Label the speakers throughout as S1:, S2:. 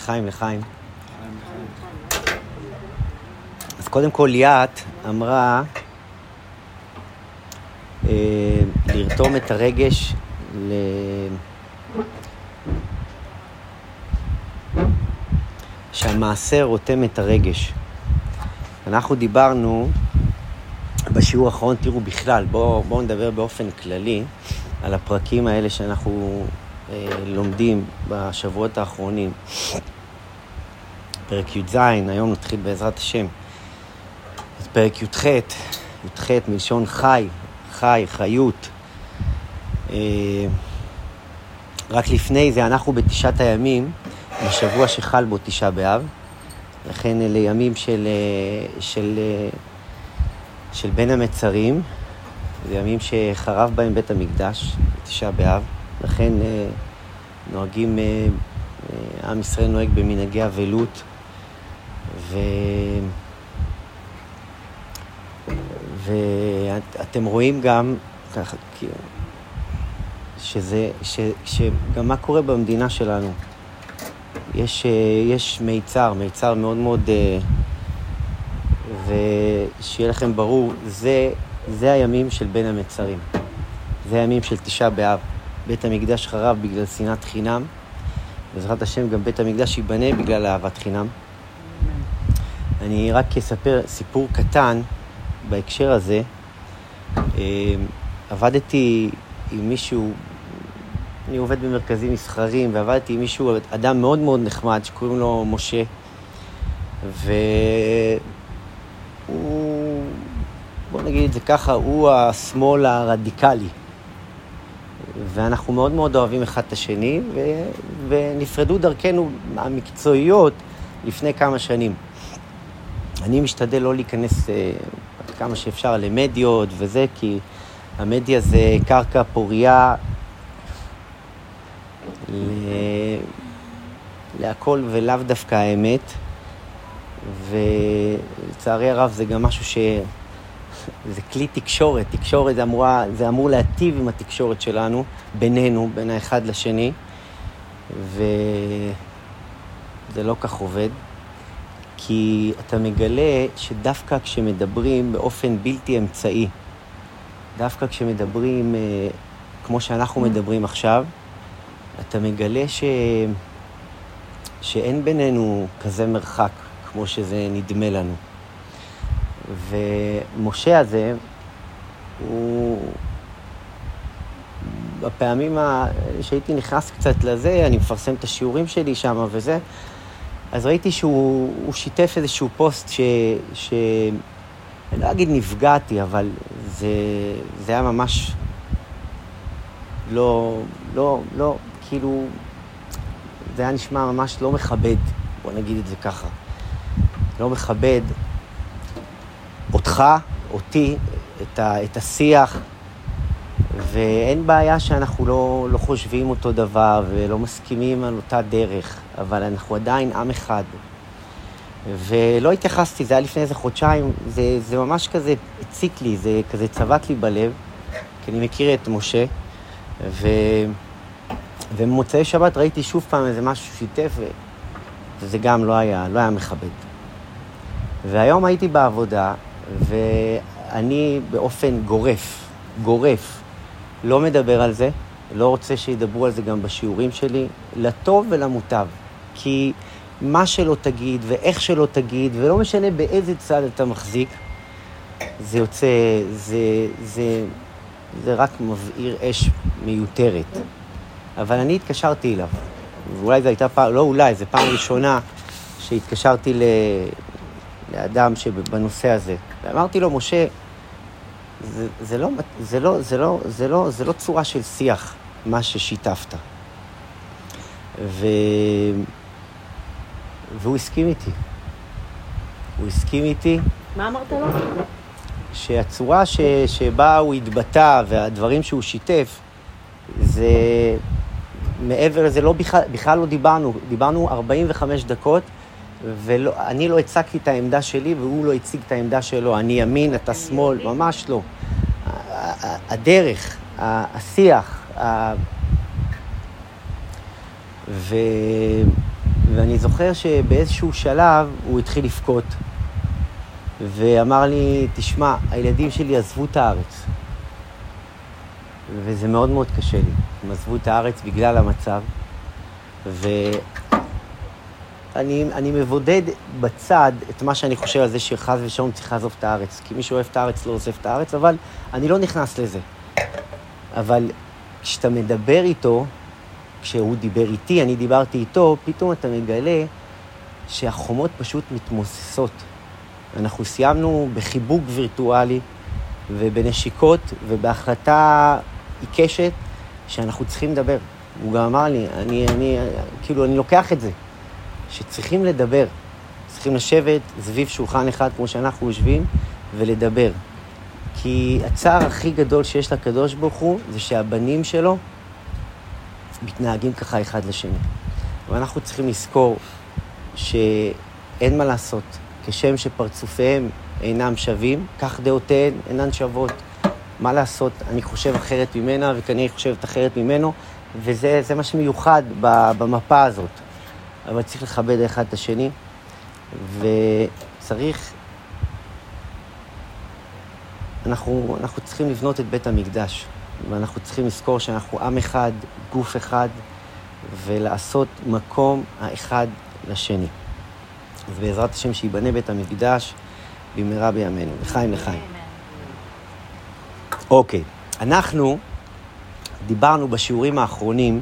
S1: לחיים, לחיים. אז קודם כל ליאת אמרה אה, לרתום את הרגש ל... שהמעשה רותם את הרגש. אנחנו דיברנו בשיעור האחרון, תראו בכלל, בואו בוא נדבר באופן כללי על הפרקים האלה שאנחנו אה, לומדים בשבועות האחרונים. פרק י"ז, היום נתחיל בעזרת השם. אז פרק י"ח, י"ח מלשון חי, חי, חיות. אה, רק לפני זה, אנחנו בתשעת הימים, בשבוע שחל בו תשעה באב. לכן אלה ימים של, אה, של, אה, של בין המצרים, זה ימים שחרב בהם בית המקדש, תשעה באב. לכן נוהגים, עם ישראל נוהג במנהגי אבלות, ו... ואתם רואים גם, שזה, ש, שגם מה קורה במדינה שלנו. יש, יש מיצר, מיצר מאוד מאוד, ושיהיה לכם ברור, זה, זה הימים של בין המצרים. זה הימים של תשעה באב. בית המקדש חרב בגלל שנאת חינם. בעזרת השם גם בית המקדש ייבנה בגלל אהבת חינם. אני רק אספר סיפור קטן בהקשר הזה. אה, עבדתי עם מישהו, אני עובד במרכזים מסחרים, ועבדתי עם מישהו, אדם מאוד מאוד נחמד, שקוראים לו משה, והוא, בוא נגיד את זה ככה, הוא השמאל הרדיקלי. ואנחנו מאוד מאוד אוהבים אחד את השני, ו... ונפרדו דרכנו המקצועיות לפני כמה שנים. אני משתדל לא להיכנס אה, עד כמה שאפשר למדיות וזה, כי המדיה זה קרקע פורייה. להכל ולאו דווקא האמת, ולצערי הרב זה גם משהו ש... זה כלי תקשורת, תקשורת זה, אמורה, זה אמור להטיב עם התקשורת שלנו, בינינו, בין האחד לשני, וזה לא כך עובד, כי אתה מגלה שדווקא כשמדברים באופן בלתי אמצעי, דווקא כשמדברים אה, כמו שאנחנו מדברים עכשיו, אתה מגלה ש... שאין בינינו כזה מרחק כמו שזה נדמה לנו. ומשה הזה, הוא... בפעמים ה... שהייתי נכנס קצת לזה, אני מפרסם את השיעורים שלי שם וזה, אז ראיתי שהוא שיתף איזשהו פוסט ש... ש... אני לא אגיד נפגעתי, אבל זה, זה היה ממש לא, לא, לא, כאילו, זה היה נשמע ממש לא מכבד, בוא נגיד את זה ככה. לא מכבד אותך, אותי, את, ה, את השיח, ואין בעיה שאנחנו לא, לא חושבים אותו דבר ולא מסכימים על אותה דרך, אבל אנחנו עדיין עם אחד. ולא התייחסתי, זה היה לפני איזה חודשיים, זה, זה ממש כזה הציק לי, זה כזה צבט לי בלב, כי אני מכיר את משה, ו... ובמוצאי שבת ראיתי שוב פעם איזה משהו שיתף, וזה גם לא היה, לא היה מכבד. והיום הייתי בעבודה, ואני באופן גורף, גורף, לא מדבר על זה, לא רוצה שידברו על זה גם בשיעורים שלי, לטוב ולמוטב. כי מה שלא תגיד ואיך שלא תגיד, ולא משנה באיזה צד אתה מחזיק, זה יוצא, זה, זה, זה רק מבעיר אש מיותרת. אבל אני התקשרתי אליו, ואולי זו הייתה פעם, לא אולי, זו פעם ראשונה שהתקשרתי ל... לאדם שבנושא הזה. ואמרתי לו, משה, זה, זה, לא, זה, לא, זה, לא, זה, לא, זה לא צורה של שיח, מה ששיתפת. ו... והוא הסכים איתי. הוא הסכים איתי.
S2: מה אמרת לו?
S1: שהצורה ש... שבה הוא התבטא והדברים שהוא שיתף, זה מעבר לזה, לא בכלל, בכלל לא דיברנו, דיברנו 45 דקות, ואני לא הצגתי את העמדה שלי והוא לא הציג את העמדה שלו. אני ימין, אתה שמאל, ממש לא. הדרך, השיח, ו... ואני זוכר שבאיזשהו שלב הוא התחיל לבכות, ואמר לי, תשמע, הילדים שלי עזבו את הארץ. וזה מאוד מאוד קשה לי. הם עזבו את הארץ בגלל המצב, ואני מבודד בצד את מה שאני חושב על זה שחס ושלום צריך לעזוב את הארץ. כי מי שאוהב את הארץ לא עוזב את הארץ, אבל אני לא נכנס לזה. אבל כשאתה מדבר איתו, כשהוא דיבר איתי, אני דיברתי איתו, פתאום אתה מגלה שהחומות פשוט מתמוססות. אנחנו סיימנו בחיבוק וירטואלי ובנשיקות ובהחלטה עיקשת שאנחנו צריכים לדבר. הוא גם אמר לי, אני, אני, כאילו, אני לוקח את זה, שצריכים לדבר. צריכים לשבת סביב שולחן אחד כמו שאנחנו יושבים ולדבר. כי הצער הכי גדול שיש לקדוש ברוך הוא זה שהבנים שלו מתנהגים ככה אחד לשני. ואנחנו צריכים לזכור שאין מה לעשות. כשם שפרצופיהם אינם שווים, כך דעותיהן אינן שוות. מה לעשות, אני חושב אחרת ממנה, וכנראה חושבת אחרת ממנו, וזה מה שמיוחד במפה הזאת. אבל צריך לכבד אחד את השני, וצריך... אנחנו, אנחנו צריכים לבנות את בית המקדש, ואנחנו צריכים לזכור שאנחנו עם אחד, גוף אחד, ולעשות מקום האחד לשני. אז בעזרת השם שייבנה בית המקדש במהרה בימינו. לחיים לחיים. אוקיי, אנחנו דיברנו בשיעורים האחרונים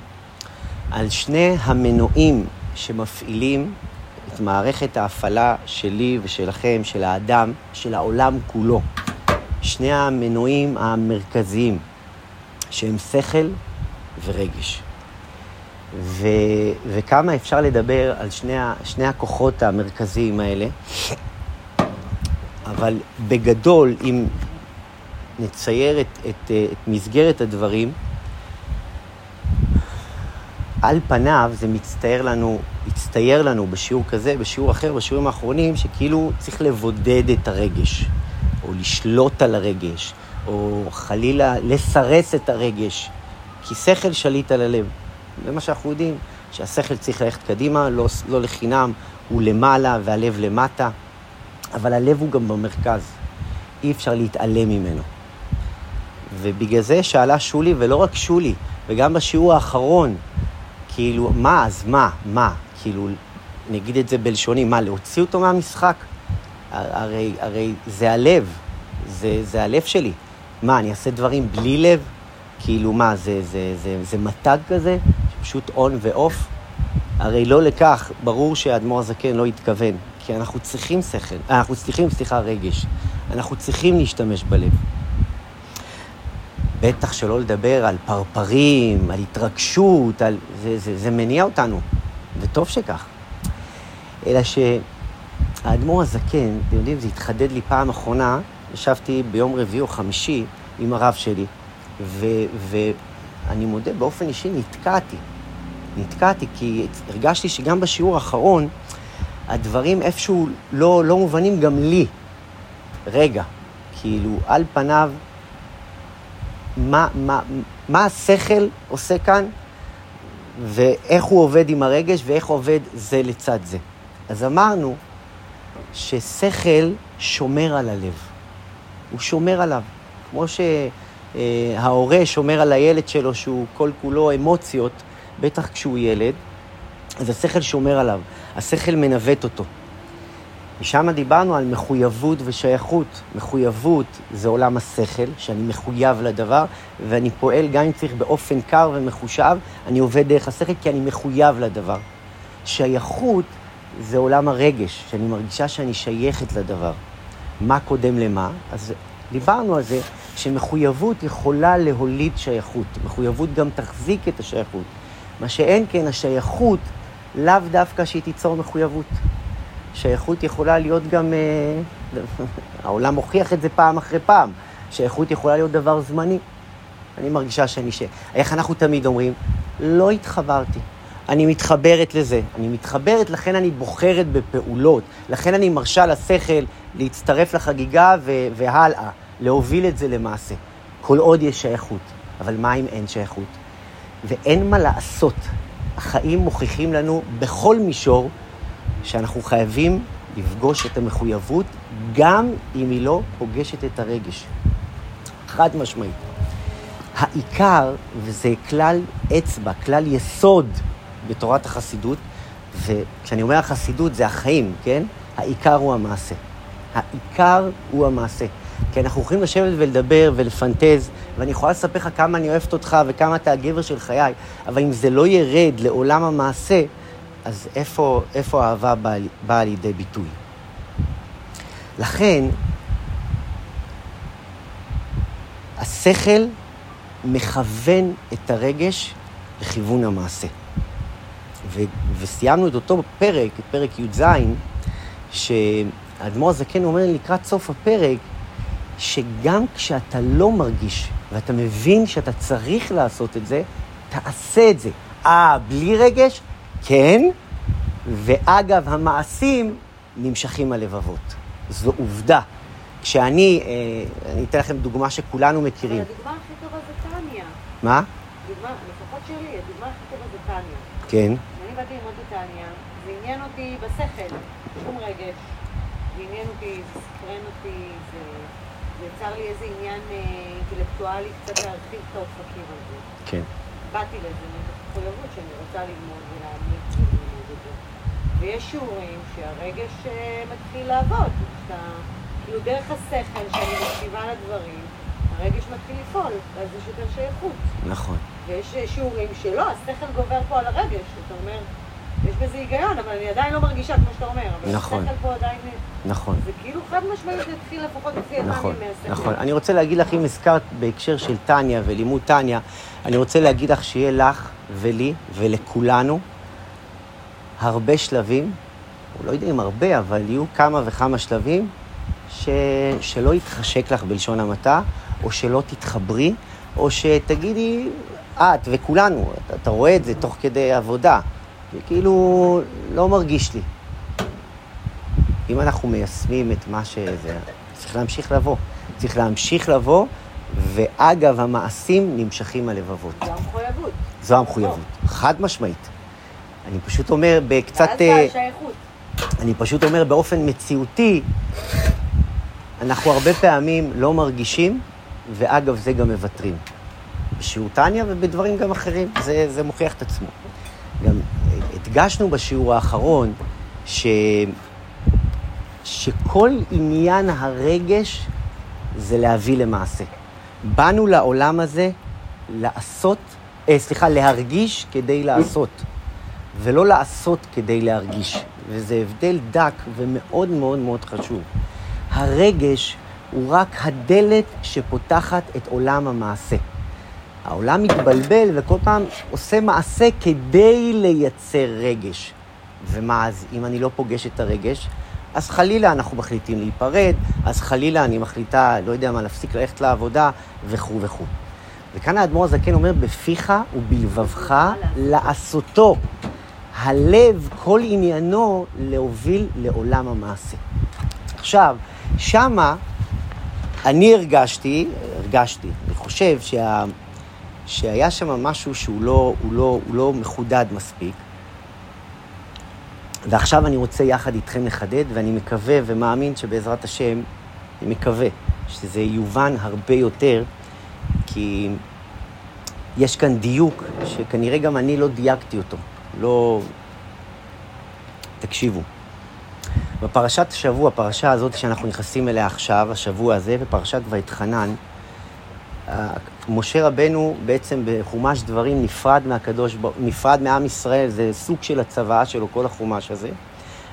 S1: על שני המנועים שמפעילים את מערכת ההפעלה שלי ושלכם, של האדם, של העולם כולו. שני המנועים המרכזיים, שהם שכל ורגש. ו, וכמה אפשר לדבר על שני, שני הכוחות המרכזיים האלה, אבל בגדול, אם נצייר את, את, את מסגרת הדברים, על פניו זה מצטייר לנו, הצטייר לנו בשיעור כזה, בשיעור אחר, בשיעורים האחרונים, שכאילו צריך לבודד את הרגש, או לשלוט על הרגש, או חלילה לסרס את הרגש, כי שכל שליט על הלב. זה מה שאנחנו יודעים, שהשכל צריך ללכת קדימה, לא, לא לחינם, הוא למעלה והלב למטה, אבל הלב הוא גם במרכז, אי אפשר להתעלם ממנו. ובגלל זה שאלה שולי, ולא רק שולי, וגם בשיעור האחרון, כאילו, מה, אז מה, מה? כאילו, נגיד את זה בלשוני, מה, להוציא אותו מהמשחק? הרי, הרי זה הלב, זה, זה הלב שלי. מה, אני אעשה דברים בלי לב? כאילו, מה, זה, זה, זה, זה מתג כזה? פשוט און ואוף? הרי לא לכך, ברור שהאדמו"ר הזקן לא התכוון, כי אנחנו צריכים שכל, אנחנו צריכים, סליחה, רגש. אנחנו צריכים להשתמש בלב. בטח שלא לדבר על פרפרים, על התרגשות, על... זה, זה, זה מניע אותנו, וטוב שכך. אלא שהאדמו"ר הזקן, אתם יודעים, זה התחדד לי פעם אחרונה, ישבתי ביום רביעי או חמישי עם הרב שלי, ו, ואני מודה, באופן אישי נתקעתי. נתקעתי כי הרגשתי שגם בשיעור האחרון, הדברים איפשהו לא, לא מובנים גם לי. רגע, כאילו, על פניו, מה, מה, מה השכל עושה כאן, ואיך הוא עובד עם הרגש, ואיך עובד זה לצד זה. אז אמרנו ששכל שומר על הלב. הוא שומר עליו. כמו שההורה שומר על הילד שלו, שהוא כל כולו אמוציות, בטח כשהוא ילד, אז השכל שומר עליו, השכל מנווט אותו. ושם דיברנו על מחויבות ושייכות. מחויבות זה עולם השכל, שאני מחויב לדבר, ואני פועל גם אם צריך באופן קר ומחושב, אני עובד דרך השכל כי אני מחויב לדבר. שייכות זה עולם הרגש, שאני מרגישה שאני שייכת לדבר. מה קודם למה? אז דיברנו על זה שמחויבות יכולה להוליד שייכות. מחויבות גם תחזיק את השייכות. מה שאין כן, השייכות לאו דווקא שהיא תיצור מחויבות. שייכות יכולה להיות גם, אה, העולם מוכיח את זה פעם אחרי פעם, שייכות יכולה להיות דבר זמני. אני מרגישה שאני ש... איך אנחנו תמיד אומרים? לא התחברתי. אני מתחברת לזה. אני מתחברת, לכן אני בוחרת בפעולות. לכן אני מרשה לשכל להצטרף לחגיגה ו- והלאה, להוביל את זה למעשה. כל עוד יש שייכות. אבל מה אם אין שייכות? ואין מה לעשות. החיים מוכיחים לנו בכל מישור שאנחנו חייבים לפגוש את המחויבות, גם אם היא לא פוגשת את הרגש. חד משמעית. העיקר, וזה כלל אצבע, כלל יסוד בתורת החסידות, וכשאני אומר החסידות זה החיים, כן? העיקר הוא המעשה. העיקר הוא המעשה. כי אנחנו יכולים לשבת ולדבר ולפנטז, ואני יכולה לספר לך כמה אני אוהבת אותך וכמה אתה הגבר של חיי, אבל אם זה לא ירד לעולם המעשה, אז איפה, איפה האהבה באה, באה לידי ביטוי? לכן, השכל מכוון את הרגש לכיוון המעשה. ו- וסיימנו את אותו פרק, את פרק י"ז, שהאדמו"ר הזקן אומר לקראת סוף הפרק, שגם כשאתה לא מרגיש ואתה מבין שאתה צריך לעשות את זה, תעשה את זה. אה, בלי רגש? כן. ואגב, המעשים נמשכים הלבבות. זו עובדה. כשאני, אה, אני אתן לכם דוגמה שכולנו מכירים.
S2: אבל הדוגמה הכי טובה זה טניה.
S1: מה?
S2: דוגמה, לפחות שלי, הדוגמה הכי טובה זה טניה.
S1: כן.
S2: כשאני באתי ללמוד את טניה, זה עניין אותי בשכל, שום רגש. זה עניין אותי, זה סקרן אותי, זה, יצר לי איזה עניין אה, אינטלקטואלי קצת להרחיב את האופקים על זה.
S1: כן.
S2: באתי לזה מחויבות שאני רוצה ללמוד ולהעמיק וללמוד את זה. ויש שיעורים שהרגש אה, מתחיל לעבוד. שאתה, כאילו דרך השכל, שאני מקשיבה לדברים, הרגש מתחיל לפעול, ואז יש יותר שייכות.
S1: נכון.
S2: ויש אה, שיעורים שלא, השכל גובר פה על הרגש. אתה אומר, יש בזה היגיון, אבל אני עדיין לא מרגישה כמו שאתה אומר. אבל
S1: נכון.
S2: השכל פה עדיין...
S1: נכון.
S2: זה כאילו חד משמעית זה התחיל לפחות לפי
S1: נכון. נכון. אני רוצה להגיד לך, אם הזכרת בהקשר של טניה ולימוד טניה, אני רוצה להגיד לך שיהיה לך ולי ולכולנו הרבה שלבים, לא יודע אם הרבה, אבל יהיו כמה וכמה שלבים ש... שלא יתחשק לך בלשון המעטה, או שלא תתחברי, או שתגידי, את וכולנו, אתה, אתה רואה את זה תוך כדי עבודה, וכאילו לא מרגיש לי. אם אנחנו מיישמים את מה שזה, צריך להמשיך לבוא. צריך להמשיך לבוא, ואגב, המעשים נמשכים הלבבות.
S2: זו המחויבות.
S1: זו המחויבות, חד משמעית. אני פשוט אומר בקצת...
S2: ואז
S1: אה,
S2: השייכות.
S1: אני פשוט אומר באופן מציאותי, אנחנו הרבה פעמים לא מרגישים, ואגב, זה גם מוותרים. בשיעור טניה ובדברים גם אחרים, זה, זה מוכיח את עצמו. גם הדגשנו בשיעור האחרון ש... שכל עניין הרגש זה להביא למעשה. באנו לעולם הזה לעשות, אה, סליחה, להרגיש כדי לעשות, ולא לעשות כדי להרגיש. וזה הבדל דק ומאוד מאוד מאוד חשוב. הרגש הוא רק הדלת שפותחת את עולם המעשה. העולם מתבלבל וכל פעם עושה מעשה כדי לייצר רגש. ומה אז, אם אני לא פוגש את הרגש? אז חלילה אנחנו מחליטים להיפרד, אז חלילה אני מחליטה, לא יודע מה, להפסיק ללכת לעבודה, וכו' וכו'. וכאן האדמו"ר הזקן אומר, בפיך ובלבבך לעשותו. הלב, כל עניינו להוביל לעולם המעשה. עכשיו, שמה אני הרגשתי, הרגשתי, אני חושב שה, שהיה שם משהו שהוא לא, הוא לא, הוא לא מחודד מספיק. ועכשיו אני רוצה יחד איתכם לחדד, ואני מקווה ומאמין שבעזרת השם, אני מקווה שזה יובן הרבה יותר, כי יש כאן דיוק שכנראה גם אני לא דייקתי אותו. לא... תקשיבו. בפרשת השבוע, הפרשה הזאת שאנחנו נכנסים אליה עכשיו, השבוע הזה, בפרשת ויתחנן, אה, משה רבנו בעצם בחומש דברים נפרד מהקדוש, נפרד מעם ישראל, זה סוג של הצוואה שלו, כל החומש הזה,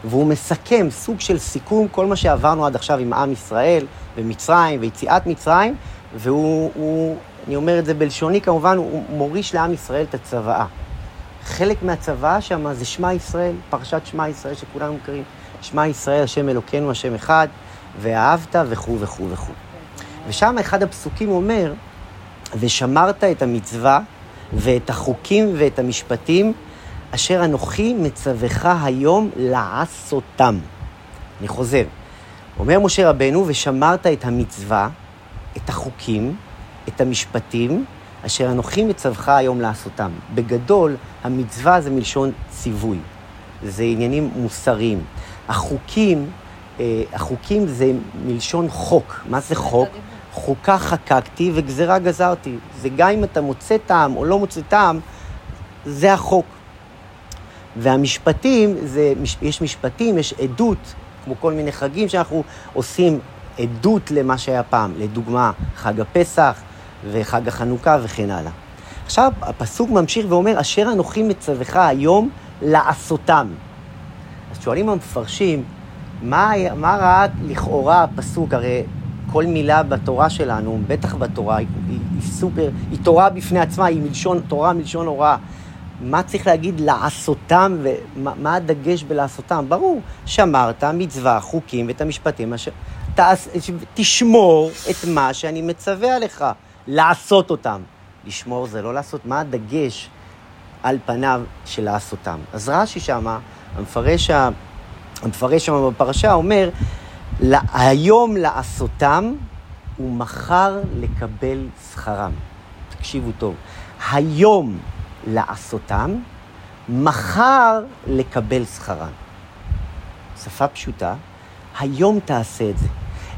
S1: והוא מסכם, סוג של סיכום, כל מה שעברנו עד עכשיו עם עם ישראל, ומצרים, ויציאת מצרים, והוא, הוא, אני אומר את זה בלשוני כמובן, הוא מוריש לעם ישראל את הצוואה. חלק מהצוואה שם זה שמע ישראל, פרשת שמע ישראל שכולנו מכירים. שמע ישראל, השם אלוקינו, השם אחד, ואהבת וכו' וכו' וכו'. ושם אחד הפסוקים אומר, ושמרת את המצווה ואת החוקים ואת המשפטים אשר אנוכי מצווך היום לעשותם. אני חוזר. אומר משה רבנו, ושמרת את המצווה, את החוקים, את המשפטים, אשר אנוכי מצווך היום לעשותם. בגדול, המצווה זה מלשון ציווי. זה עניינים מוסריים. החוקים, אה, החוקים זה מלשון חוק. מה זה חוק? חוקה חקקתי וגזרה גזרתי. זה גם אם אתה מוצא טעם או לא מוצא טעם, זה החוק. והמשפטים, זה, יש משפטים, יש עדות, כמו כל מיני חגים שאנחנו עושים עדות למה שהיה פעם. לדוגמה, חג הפסח וחג החנוכה וכן הלאה. עכשיו, הפסוק ממשיך ואומר, אשר אנוכי מצווך היום לעשותם. אז שואלים המפרשים, מה, מה ראה לכאורה הפסוק? הרי כל מילה בתורה שלנו, בטח בתורה, היא, היא, סופר, היא תורה בפני עצמה, היא מלשון, תורה מלשון הוראה. מה צריך להגיד לעשותם ומה הדגש בלעשותם? ברור, שמרת מצווה, חוקים ואת המשפטים, אשר, תעש, תשמור את מה שאני מצווה עליך, לעשות אותם. לשמור זה לא לעשות, מה הדגש על פניו של לעשותם? אז רש"י שמה, המפרש, שם בפרשה אומר, היום לעשותם ומחר לקבל שכרם. תקשיבו טוב, היום לעשותם, מחר לקבל שכרם. שפה פשוטה, היום תעשה את זה.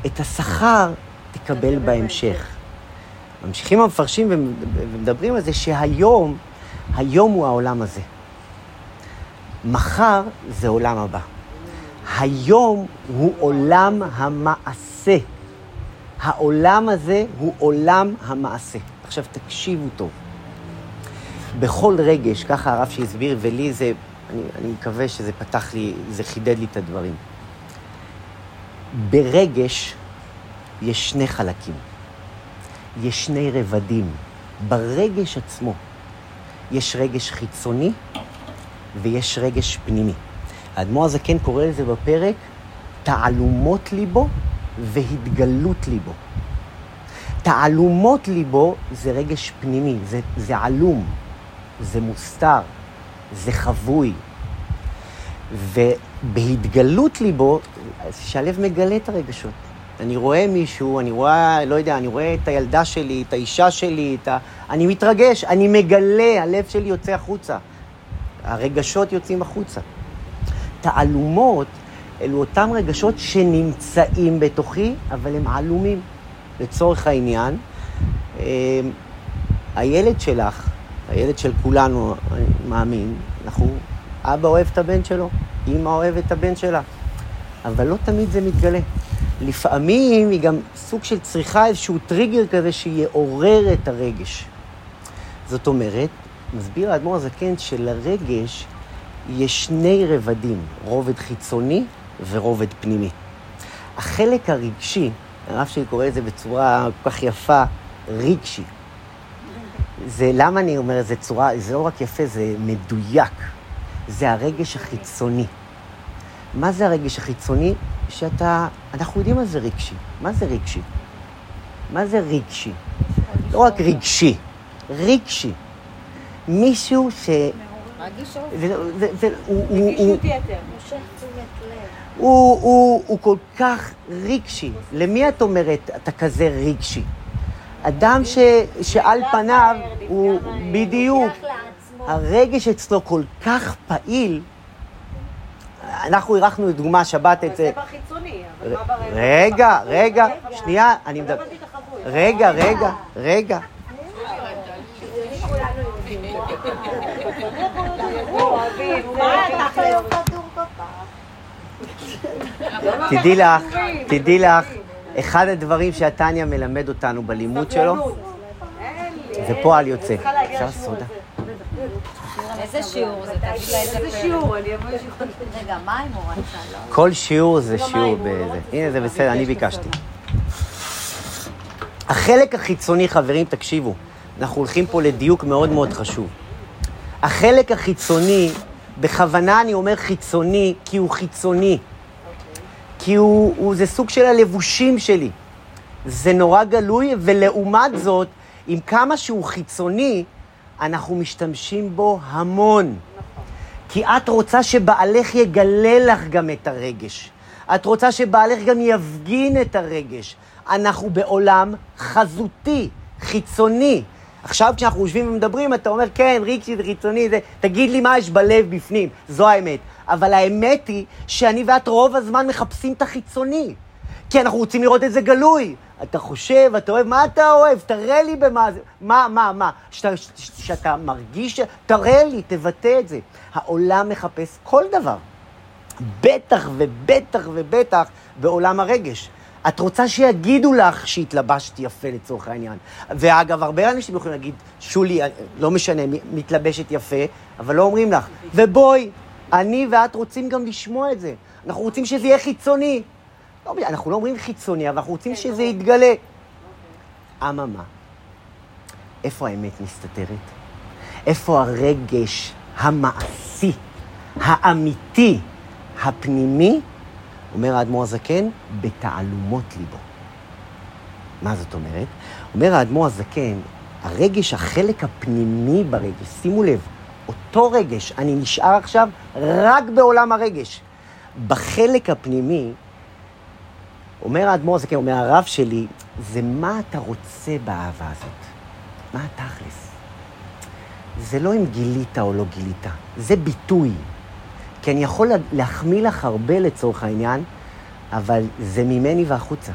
S1: את השכר תקבל בהמשך. ממשיכים המפרשים ומדברים על זה שהיום, היום הוא העולם הזה. מחר זה עולם הבא. היום הוא עולם המעשה. העולם הזה הוא עולם המעשה. עכשיו תקשיבו טוב. בכל רגש, ככה הרב שהסביר, ולי זה, אני, אני מקווה שזה פתח לי, זה חידד לי את הדברים. ברגש יש שני חלקים, יש שני רבדים. ברגש עצמו יש רגש חיצוני ויש רגש פנימי. האדמו"ר הזקן קורא לזה בפרק תעלומות ליבו והתגלות ליבו. תעלומות ליבו זה רגש פנימי, זה, זה עלום, זה מוסתר, זה חבוי. ובהתגלות ליבו, שהלב מגלה את הרגשות. אני רואה מישהו, אני רואה, לא יודע, אני רואה את הילדה שלי, את האישה שלי, את ה... אני מתרגש, אני מגלה, הלב שלי יוצא החוצה. הרגשות יוצאים החוצה. תעלומות אלו אותם רגשות שנמצאים בתוכי, אבל הם עלומים. לצורך העניין, אה, הילד שלך, הילד של כולנו, אני מאמין, אנחנו, אבא אוהב את הבן שלו, אמא אוהבת את הבן שלה, אבל לא תמיד זה מתגלה. לפעמים היא גם סוג של צריכה איזשהו טריגר כזה שיעורר את הרגש. זאת אומרת, מסביר האדמו"ר הזקן שלרגש יש שני רבדים, רובד חיצוני ורובד פנימי. החלק הרגשי, הרב שלי קורא לזה בצורה כל כך יפה, רגשי. זה, למה אני אומר את זה צורה, זה לא רק יפה, זה מדויק. זה הרגש החיצוני. מה זה הרגש החיצוני? שאתה, אנחנו יודעים מה זה רגשי. מה זה רגשי? מה זה רגשי? לא רק רגשי, רגשי. מישהו ש...
S2: רגישות
S1: יתר. הוא, הוא, הוא כל כך רגשי. למי את אומרת אתה כזה רגשי? אדם שעל פניו הוא בדיוק, הרגש אצלו כל כך פעיל, אנחנו אירחנו לדוגמה שבת את זה. רגע, רגע, שנייה, אני מדבר. רגע, רגע, רגע. תדעי לך, תדעי לך, אחד הדברים שהתניא מלמד אותנו בלימוד שלו, זה פועל יוצא. אפשר סודה?
S2: איזה שיעור זה? איזה שיעור? אני אבוא רגע, מה אם הוא רצה? לא?
S1: כל שיעור זה שיעור בזה. הנה, זה בסדר, אני ביקשתי. החלק החיצוני, חברים, תקשיבו, אנחנו הולכים פה לדיוק מאוד מאוד חשוב. החלק החיצוני, בכוונה אני אומר חיצוני, כי הוא חיצוני. כי הוא, הוא, זה סוג של הלבושים שלי. זה נורא גלוי, ולעומת זאת, עם כמה שהוא חיצוני, אנחנו משתמשים בו המון. כי את רוצה שבעלך יגלה לך גם את הרגש. את רוצה שבעלך גם יפגין את הרגש. אנחנו בעולם חזותי, חיצוני. עכשיו כשאנחנו יושבים ומדברים, אתה אומר, כן, רגשי זה חיצוני, זה... תגיד לי מה יש בלב בפנים, זו האמת. אבל האמת היא שאני ואת רוב הזמן מחפשים את החיצוני. כי אנחנו רוצים לראות את זה גלוי. אתה חושב, אתה אוהב, מה אתה אוהב? תראה לי במה זה, מה, מה, מה? שאתה, שאתה מרגיש, תראה לי, תבטא את זה. העולם מחפש כל דבר. בטח ובטח ובטח בעולם הרגש. את רוצה שיגידו לך שהתלבשת יפה לצורך העניין. ואגב, הרבה אנשים יכולים להגיד, שולי, לא משנה, מתלבשת יפה, אבל לא אומרים לך. ובואי, אני ואת רוצים גם לשמוע את זה. אנחנו רוצים שזה יהיה חיצוני. לא, אנחנו לא אומרים חיצוני, אבל אנחנו רוצים כן, שזה יתגלה. אממה, איפה האמת מסתתרת? איפה הרגש המעשי, האמיתי, הפנימי, אומר האדמו"ר הזקן, בתעלומות ליבו. מה זאת אומרת? אומר האדמו"ר הזקן, הרגש, החלק הפנימי ברגש, שימו לב, אותו רגש, אני נשאר עכשיו רק בעולם הרגש. בחלק הפנימי, אומר האדמו"ר הזקן, אומר הרב שלי, זה מה אתה רוצה באהבה הזאת. מה התכלס? זה לא אם גילית או לא גילית, זה ביטוי. כי אני יכול להחמיא לך הרבה לצורך העניין, אבל זה ממני והחוצה.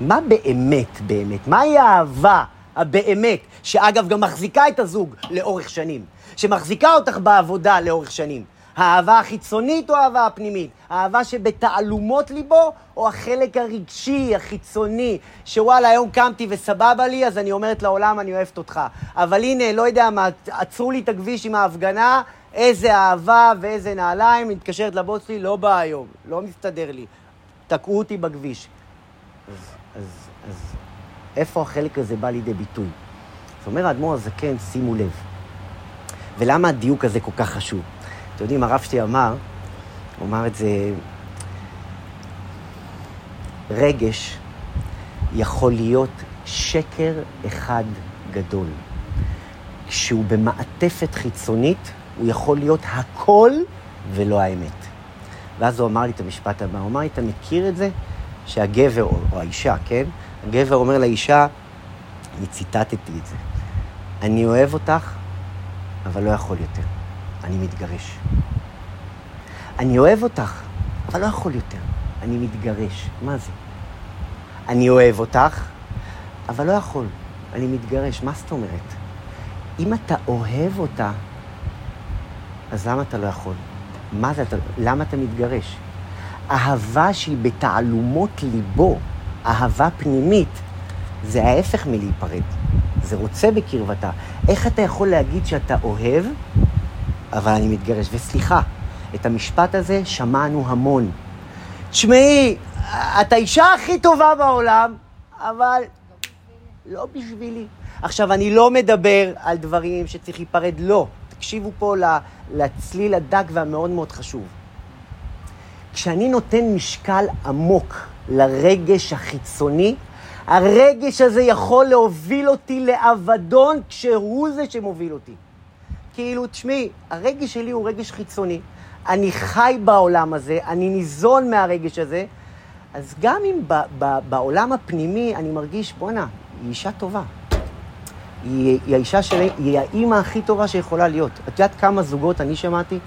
S1: מה באמת באמת? מהי האהבה הבאמת, שאגב גם מחזיקה את הזוג לאורך שנים, שמחזיקה אותך בעבודה לאורך שנים? האהבה החיצונית או האהבה הפנימית? האהבה שבתעלומות ליבו, או החלק הרגשי, החיצוני, שוואלה, היום קמתי וסבבה לי, אז אני אומרת לעולם, אני אוהבת אותך. אבל הנה, לא יודע מה, עצרו לי את הכביש עם ההפגנה, איזה אהבה ואיזה נעליים, מתקשרת לבוס שלי, לא בא היום, לא מסתדר לי. תקעו אותי בכביש. אז, אז, אז איפה החלק הזה בא לידי ביטוי? זאת אומרת, האדמו"ר הזקן, שימו לב. ולמה הדיוק הזה כל כך חשוב? אתם יודעים, הרב שלי אמר, הוא אמר את זה, רגש יכול להיות שקר אחד גדול. כשהוא במעטפת חיצונית, הוא יכול להיות הכל ולא האמת. ואז הוא אמר לי את המשפט הבא, הוא אמר לי, אתה מכיר את זה? שהגבר, או, או האישה, כן? הגבר אומר לאישה, אני ציטטתי את זה, אני אוהב אותך, אבל לא יכול יותר. אני מתגרש. אני אוהב אותך, אבל לא יכול יותר. אני מתגרש. מה זה? אני אוהב אותך, אבל לא יכול. אני מתגרש. מה זאת אומרת? אם אתה אוהב אותה, אז למה אתה לא יכול? מה זה, אתה, למה אתה מתגרש? אהבה שהיא בתעלומות ליבו, אהבה פנימית, זה ההפך מלהיפרד. זה רוצה בקרבתה. איך אתה יכול להגיד שאתה אוהב, אבל אני מתגרש? וסליחה, את המשפט הזה שמענו המון. תשמעי, את האישה הכי טובה בעולם, אבל לא בשבילי. עכשיו, אני לא מדבר על דברים שצריך להיפרד, לא. תקשיבו פה לצליל הדק והמאוד מאוד חשוב. כשאני נותן משקל עמוק לרגש החיצוני, הרגש הזה יכול להוביל אותי לאבדון כשהוא זה שמוביל אותי. כאילו, תשמעי, הרגש שלי הוא רגש חיצוני. אני חי בעולם הזה, אני ניזון מהרגש הזה, אז גם אם ב- ב- בעולם הפנימי אני מרגיש, בואנה, היא אישה טובה. היא, היא האישה שלי, היא האימא הכי טובה שיכולה להיות. את יודעת כמה זוגות אני שמעתי?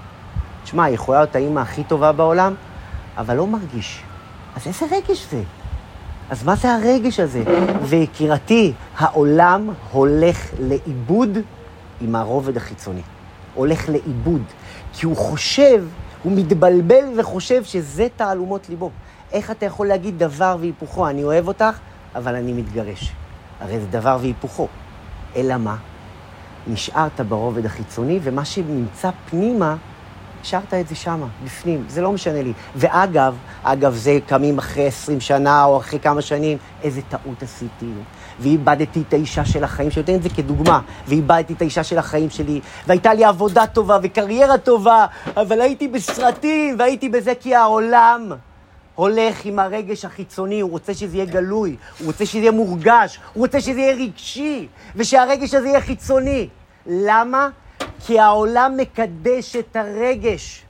S1: תשמע, היא יכולה להיות האימא הכי טובה בעולם, אבל לא מרגיש. אז איזה רגש זה? אז מה זה הרגש הזה? ויקירתי, העולם הולך לאיבוד עם הרובד החיצוני. הולך לאיבוד. כי הוא חושב, הוא מתבלבל וחושב שזה תעלומות ליבו. איך אתה יכול להגיד דבר והיפוכו? אני אוהב אותך, אבל אני מתגרש. הרי זה דבר והיפוכו. אלא מה? נשארת ברובד החיצוני, ומה שנמצא פנימה, השארת את זה שמה, בפנים, זה לא משנה לי. ואגב, אגב, זה קמים אחרי 20 שנה או אחרי כמה שנים, איזה טעות עשיתי. ואיבדתי את האישה של החיים שלי, נותן את זה כדוגמה, ואיבדתי את האישה של החיים שלי, והייתה לי עבודה טובה וקריירה טובה, אבל הייתי בסרטים, והייתי בזה כי העולם הולך עם הרגש החיצוני, הוא רוצה שזה יהיה גלוי, הוא רוצה שזה יהיה מורגש, הוא רוצה שזה יהיה רגשי, ושהרגש הזה יהיה חיצוני. למה? כי העולם מקדש את הרגש,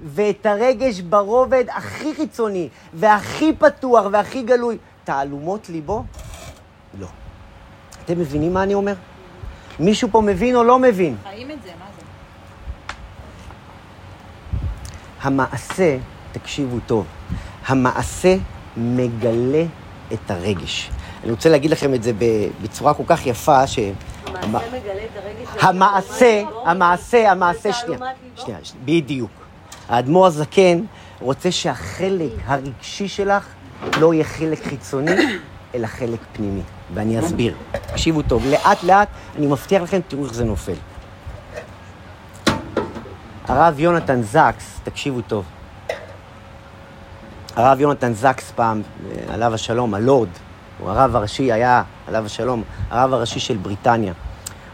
S1: ואת הרגש ברובד הכי חיצוני, והכי פתוח, והכי גלוי. תעלומות ליבו? לא. אתם מבינים מה אני אומר? מישהו פה מבין או לא מבין?
S3: חיים את זה, מה זה?
S1: המעשה, תקשיבו טוב, המעשה מגלה את הרגש. אני רוצה להגיד לכם את זה בצורה כל כך יפה, ש...
S2: המעשה מגלה את הרגש
S1: המעשה, המעשה, המעשה. שנייה, שנייה, בדיוק. האדמו"ר הזקן רוצה שהחלק הרגשי שלך לא יהיה חלק חיצוני, אלא חלק פנימי. ואני אסביר. תקשיבו טוב, לאט לאט, אני מבטיח לכם, תראו איך זה נופל. הרב יונתן זקס, תקשיבו טוב. הרב יונתן זקס פעם, אה, עליו השלום, הלורד, הוא הרב הראשי, היה, עליו השלום, הרב הראשי של בריטניה.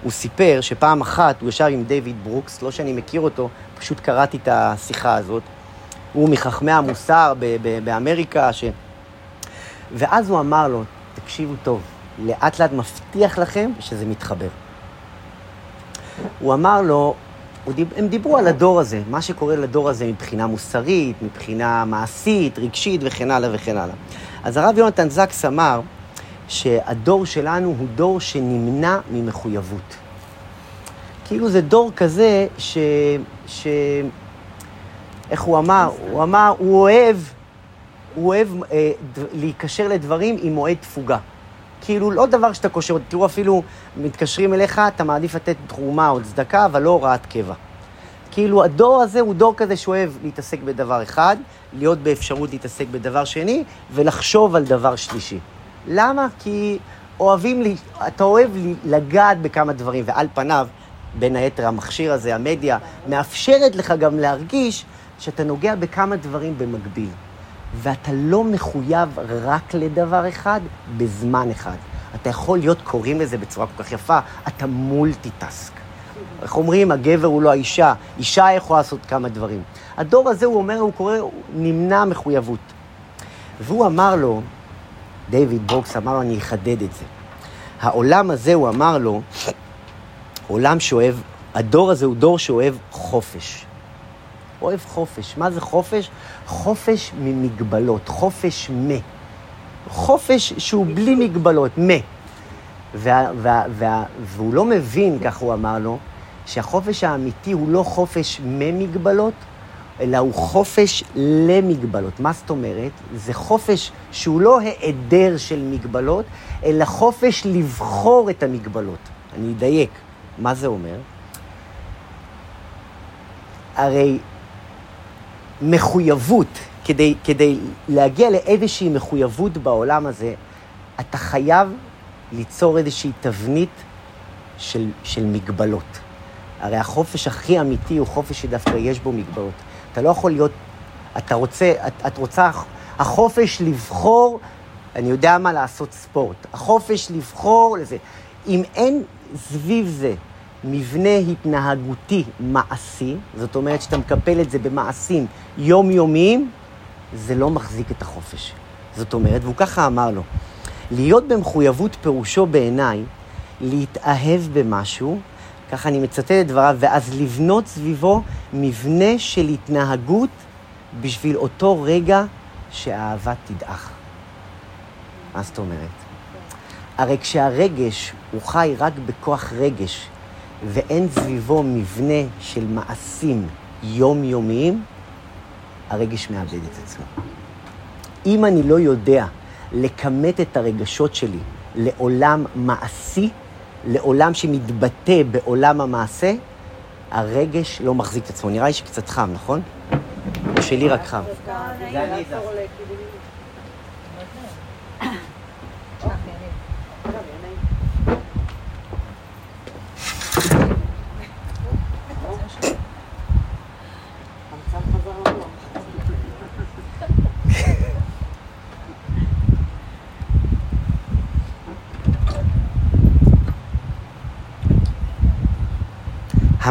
S1: הוא סיפר שפעם אחת הוא ישב עם דיוויד ברוקס, לא שאני מכיר אותו, פשוט קראתי את השיחה הזאת. הוא מחכמי המוסר ב- ב- באמריקה, ש... ואז הוא אמר לו, תקשיבו טוב, לאט לאט מבטיח לכם שזה מתחבר. הוא אמר לו, דיב, הם דיברו על הדור הזה, מה שקורה לדור הזה מבחינה מוסרית, מבחינה מעשית, רגשית וכן הלאה וכן הלאה. אז הרב יונתן זקס אמר שהדור שלנו הוא דור שנמנע ממחויבות. כאילו זה דור כזה ש... ש... איך הוא אמר? הוא אמר, הוא אוהב, הוא אוהב אה, ד... להיקשר לדברים עם מועד תפוגה. כאילו, לא דבר שאתה קושר, תראו, אפילו מתקשרים אליך, אתה מעדיף לתת תרומה או צדקה, אבל לא הוראת קבע. כאילו, הדור הזה הוא דור כזה שאוהב להתעסק בדבר אחד, להיות באפשרות להתעסק בדבר שני, ולחשוב על דבר שלישי. למה? כי אוהבים, לי, אתה אוהב לי, לגעת בכמה דברים, ועל פניו, בין היתר המכשיר הזה, המדיה, מאפשרת לך גם להרגיש שאתה נוגע בכמה דברים במקביל. ואתה לא מחויב רק לדבר אחד בזמן אחד. אתה יכול להיות, קוראים לזה בצורה כל כך יפה, אתה multitask. איך אומרים, הגבר הוא לא האישה, אישה יכולה לעשות כמה דברים. הדור הזה, הוא אומר, הוא קורא, הוא נמנע מחויבות. והוא אמר לו, דיוויד בוקס אמר לו, אני אחדד את זה. העולם הזה, הוא אמר לו, עולם שאוהב, הדור הזה הוא דור שאוהב חופש. אוהב חופש. מה זה חופש? חופש ממגבלות, חופש מ. חופש שהוא בלי מגבלות, מ. וה, וה, וה, והוא לא מבין, כך הוא אמר לו, שהחופש האמיתי הוא לא חופש ממגבלות, אלא הוא חופש למגבלות. מה זאת אומרת? זה חופש שהוא לא היעדר של מגבלות, אלא חופש לבחור את המגבלות. אני אדייק. מה זה אומר? הרי מחויבות, כדי, כדי להגיע לאיזושהי מחויבות בעולם הזה, אתה חייב ליצור איזושהי תבנית של, של מגבלות. הרי החופש הכי אמיתי הוא חופש שדווקא יש בו מגבלות. אתה לא יכול להיות, אתה רוצה, את, את רוצה, החופש לבחור, אני יודע מה, לעשות ספורט. החופש לבחור לזה. אם אין סביב זה מבנה התנהגותי מעשי, זאת אומרת שאתה מקפל את זה במעשים יומיומיים, זה לא מחזיק את החופש. זאת אומרת, והוא ככה אמר לו, להיות במחויבות פירושו בעיניי להתאהב במשהו, ככה אני מצטט את דבריו, ואז לבנות סביבו מבנה של התנהגות בשביל אותו רגע שהאהבה תדעך. מה זאת אומרת? הרי כשהרגש הוא חי רק בכוח רגש, ואין סביבו מבנה של מעשים יומיומיים, הרגש מאבד את עצמו. אם אני לא יודע לכמת את הרגשות שלי לעולם מעשי, לעולם שמתבטא בעולם המעשה, הרגש לא מחזיק את עצמו. נראה לי שקצת חם, נכון? שלי רק חם. זה אני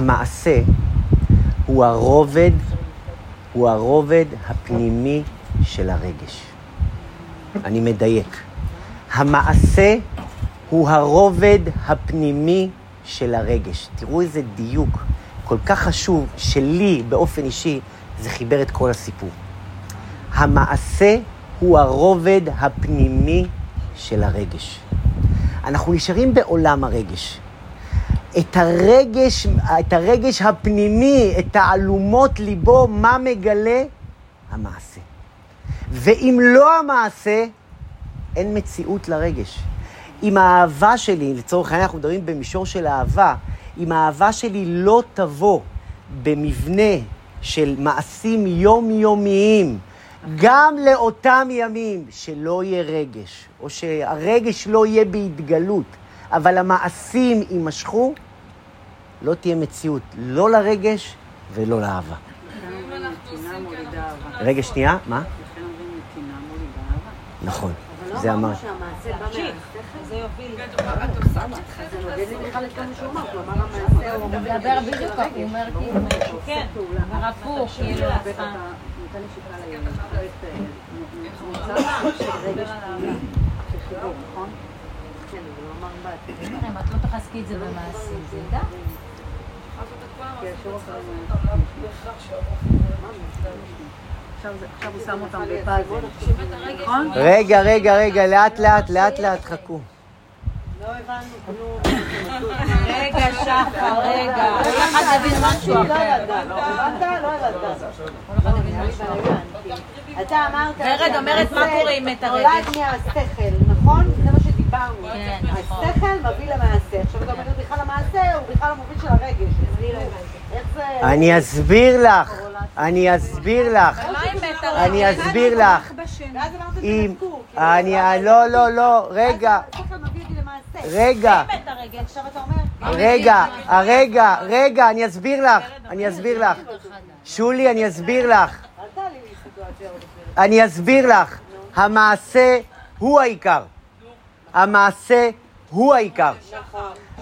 S1: המעשה הוא הרובד, הוא הרובד הפנימי של הרגש. אני מדייק. המעשה הוא הרובד הפנימי של הרגש. תראו איזה דיוק כל כך חשוב, שלי באופן אישי, זה חיבר את כל הסיפור. המעשה הוא הרובד הפנימי של הרגש. אנחנו נשארים בעולם הרגש. את הרגש, את הרגש הפנימי, את תעלומות ליבו, מה מגלה? המעשה. ואם לא המעשה, אין מציאות לרגש. אם האהבה שלי, לצורך העניין אנחנו מדברים במישור של אהבה, אם האהבה שלי לא תבוא במבנה של מעשים יומיומיים, גם לאותם ימים שלא יהיה רגש, או שהרגש לא יהיה בהתגלות, אבל המעשים יימשכו, לא תהיה מציאות, לא לרגש ולא לאהבה. רגע, שנייה, מה? נכון, זה אמר.
S3: הוא מדבר בדיוק, הוא אומר כאילו, כן, אבל הפוך, כאילו, אם את לא תחזקי את זה במעשים, זה ידע.
S4: עכשיו הוא שם אותם בפאזל, נכון?
S1: רגע, רגע, רגע, לאט לאט, לאט לאט, חכו.
S2: לא הבנו כלום.
S3: רגע, שחר, רגע. כל אחד יבין משהו אחר.
S2: הבנת? לא. אתה אמרת...
S3: ורד אומרת, מה קורה עם מת הרגש?
S2: נולד מהשכל, נכון? שדיברנו.
S3: כן, נכון.
S2: השכל מביא למעשה. עכשיו אתה אומר בכלל המעשה הוא בכלל המוביל של הרגש. זה...
S1: אני אסביר לך, אני אסביר לך? אני אסביר לך. אם...
S2: תנתקו.
S1: אני... לא, לא, לא, רגע,
S2: למעשה.
S1: רגע.
S2: אומר...
S1: רגע, רגע, רגע, אני אסביר לך, אני אסביר לך. שולי, אני אסביר לך. אני אסביר לך. המעשה הוא העיקר. המעשה הוא העיקר.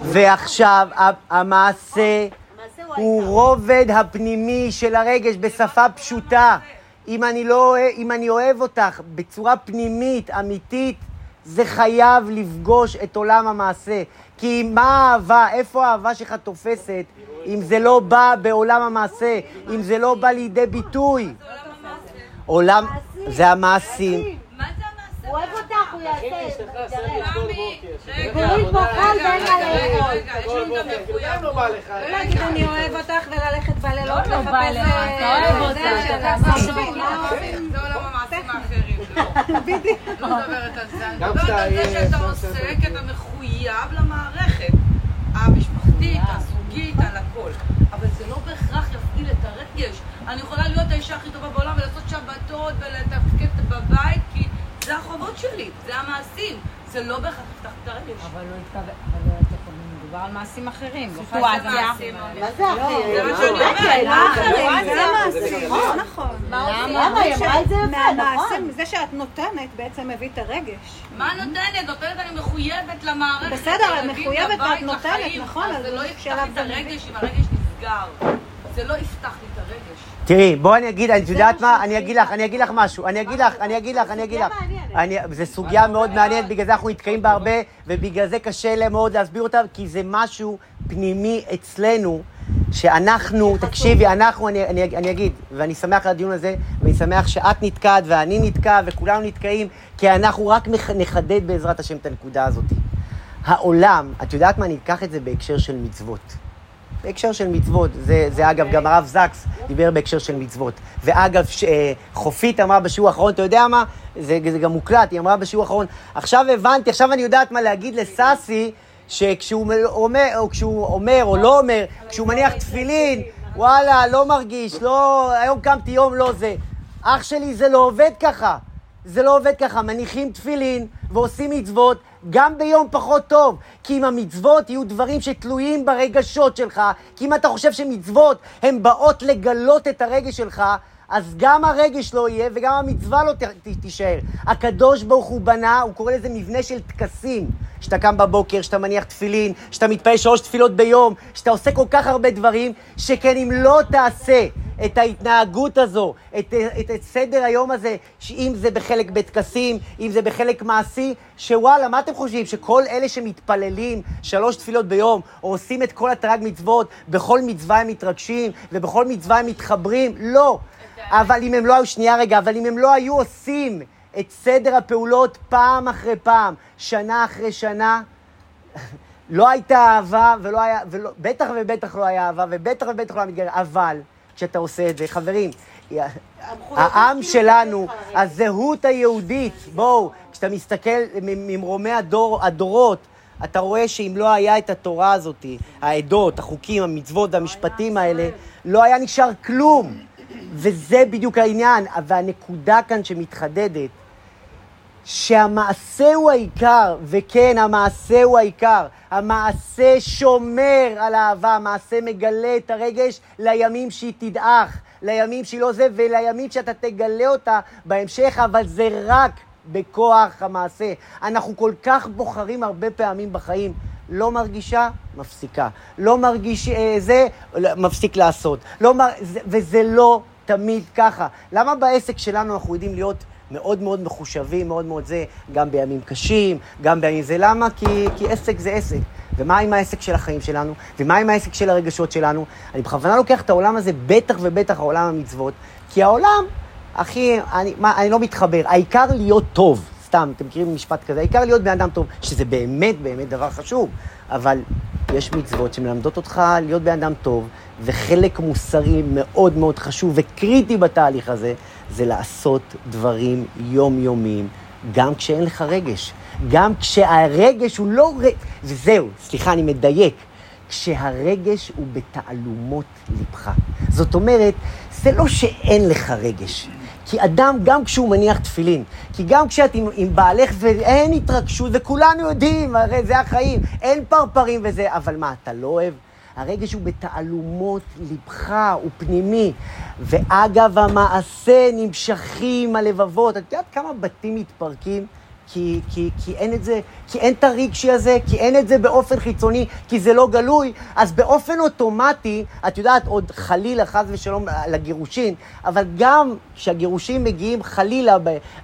S1: ועכשיו, המעשה
S2: המעשה הוא.
S1: רובד הפנימי של הרגש בשפה פשוטה. אם אני, לא, אם אני אוהב אותך בצורה פנימית, אמיתית, זה חייב לפגוש את עולם המעשה. כי מה האהבה, איפה האהבה שלך תופסת, אם זה לא בא בעולם המעשה, אם זה לא בא לידי ביטוי? עולם, זה המעשים.
S5: מה זה המעשה?
S2: הוא אוהב אותך, הוא יעשה. והוא יתמחל ואין
S5: רגע,
S2: לאכול.
S5: רגע, יש לנו גם מחויבות.
S4: לא להגיד אני אוהב אותך וללכת בלילות
S3: לא בא לך,
S4: אה,
S3: אתה אוהב אותה,
S4: זה,
S3: עושה
S4: עושה
S5: עולם המעשים האחרים, לא. לא מדברת על זה. אני מדברת על זה שאתה עוסק, אתה מחויב למערכת המשפחתית, הזוגית, על הכל. אבל זה לא בהכרח יפעיל את הרגש. אני יכולה להיות האישה הכי טובה בעולם ולעשות שבתות ולתפקד בבית, כי זה החובות שלי, זה המעשים. זה לא בהכרח יפתח את הרגש.
S3: אבל לא התכוון, אבל לא מדובר על מעשים אחרים.
S5: סיטואציה.
S2: מה זה אחי?
S5: זה מה שאני אומרת.
S4: לא אחרים, זה המעשים,
S2: נכון.
S4: נכון.
S2: למה? היא אמרה את זה יפה, נכון.
S4: זה שאת נותנת בעצם מביא את הרגש.
S5: מה נותנת? נותנת אני מחויבת למערכת.
S4: בסדר,
S5: לילדים,
S4: מחויבת ואת נותנת. נכון,
S5: אז זה לא יפתח את. הרגש אם הרגש נסגר. זה לא יפתח לי.
S1: תראי, בואי אני אגיד, את יודעת מה? אני אגיד לך, אני אגיד לך משהו. אני אגיד לך, אני אגיד לך, אני אגיד לך. זו סוגיה מאוד מעניינת, בגלל זה אנחנו נתקעים בה הרבה, ובגלל זה קשה להם מאוד להסביר אותה, כי זה משהו פנימי אצלנו, שאנחנו, תקשיבי, אנחנו, אני, אני, אני אגיד, ואני שמח על הדיון הזה, ואני שמח שאת נתקעת ואני נתקע וכולנו נתקעים, כי אנחנו רק נחדד בעזרת השם את הנקודה הזאת. העולם, את יודעת מה? אני אקח את זה בהקשר של מצוות. בהקשר של מצוות, זה, זה אגב, גם הרב זקס דיבר בהקשר של מצוות. ואגב, ש, אה, חופית אמרה בשיעור האחרון, אתה יודע מה? זה, זה גם מוקלט, היא אמרה בשיעור האחרון, עכשיו הבנתי, עכשיו אני יודעת מה להגיד לסאסי, שכשהוא אומר, או כשהוא אומר או לא אומר, כשהוא מניח תפילין, וואלה, לא מרגיש, לא, היום קמתי יום לא זה. אח שלי, זה לא עובד ככה. זה לא עובד ככה, מניחים תפילין ועושים מצוות גם ביום פחות טוב. כי אם המצוות יהיו דברים שתלויים ברגשות שלך, כי אם אתה חושב שמצוות הן באות לגלות את הרגש שלך, אז גם הרגש לא יהיה וגם המצווה לא ת- ת- תישאר. הקדוש ברוך הוא בנה, הוא קורא לזה מבנה של טקסים. שאתה קם בבוקר, שאתה מניח תפילין, שאתה מתפלל שלוש תפילות ביום, שאתה עושה כל כך הרבה דברים, שכן אם לא תעשה את ההתנהגות הזו, את, את, את סדר היום הזה, שאם זה בחלק בטקסים, אם זה בחלק מעשי, שוואלה, מה אתם חושבים? שכל אלה שמתפללים שלוש תפילות ביום, או עושים את כל התרג מצוות, בכל מצווה הם מתרגשים, ובכל מצווה הם מתחברים? לא. אבל אם הם לא היו, שנייה רגע, אבל אם הם לא היו עושים את סדר הפעולות פעם אחרי פעם, שנה אחרי שנה, לא הייתה אהבה, ולא היה, ולא, בטח ובטח לא היה אהבה, ובטח ובטח לא היה מתגרש, אבל כשאתה עושה את זה, חברים, העם שלנו, הזהות היהודית, בואו, כשאתה מסתכל ממרומי הדור, הדורות, אתה רואה שאם לא היה את התורה הזאת, העדות, החוקים, המצוות והמשפטים האלה, לא היה נשאר כלום. וזה בדיוק העניין. והנקודה כאן שמתחדדת, שהמעשה הוא העיקר, וכן, המעשה הוא העיקר. המעשה שומר על האהבה, המעשה מגלה את הרגש לימים שהיא תדעך, לימים שהיא לא זה, ולימים שאתה תגלה אותה בהמשך, אבל זה רק בכוח המעשה. אנחנו כל כך בוחרים הרבה פעמים בחיים. לא מרגישה, מפסיקה. לא מרגיש אה, זה, מפסיק לעשות. לא מר... זה, וזה לא תמיד ככה. למה בעסק שלנו אנחנו יודעים להיות מאוד מאוד מחושבים, מאוד מאוד זה, גם בימים קשים, גם בימים זה. למה? כי, כי עסק זה עסק. ומה עם העסק של החיים שלנו? ומה עם העסק של הרגשות שלנו? אני בכוונה לוקח את העולם הזה, בטח ובטח העולם המצוות, כי העולם, אחי, אני, מה, אני לא מתחבר. העיקר להיות טוב. סתם, אתם מכירים משפט כזה, העיקר להיות בן אדם טוב, שזה באמת באמת דבר חשוב, אבל יש מצוות שמלמדות אותך להיות בן אדם טוב, וחלק מוסרי מאוד מאוד חשוב וקריטי בתהליך הזה, זה לעשות דברים יומיומיים, גם כשאין לך רגש. גם כשהרגש הוא לא... רגש, וזהו, סליחה, אני מדייק. כשהרגש הוא בתעלומות לבך. זאת אומרת, זה לא שאין לך רגש. כי אדם, גם כשהוא מניח תפילין, כי גם כשאת עם, עם בעלך ואין התרגשות, וכולנו יודעים, הרי זה החיים, אין פרפרים וזה, אבל מה, אתה לא אוהב? הרגש הוא בתעלומות לבך, הוא פנימי. ואגב המעשה נמשכים הלבבות. את יודעת כמה בתים מתפרקים? כי, כי, כי אין את זה, כי אין את הרגשי הזה, כי אין את זה באופן חיצוני, כי זה לא גלוי, אז באופן אוטומטי, את יודעת, עוד חלילה, חס ושלום, לגירושין, אבל גם כשהגירושים מגיעים חלילה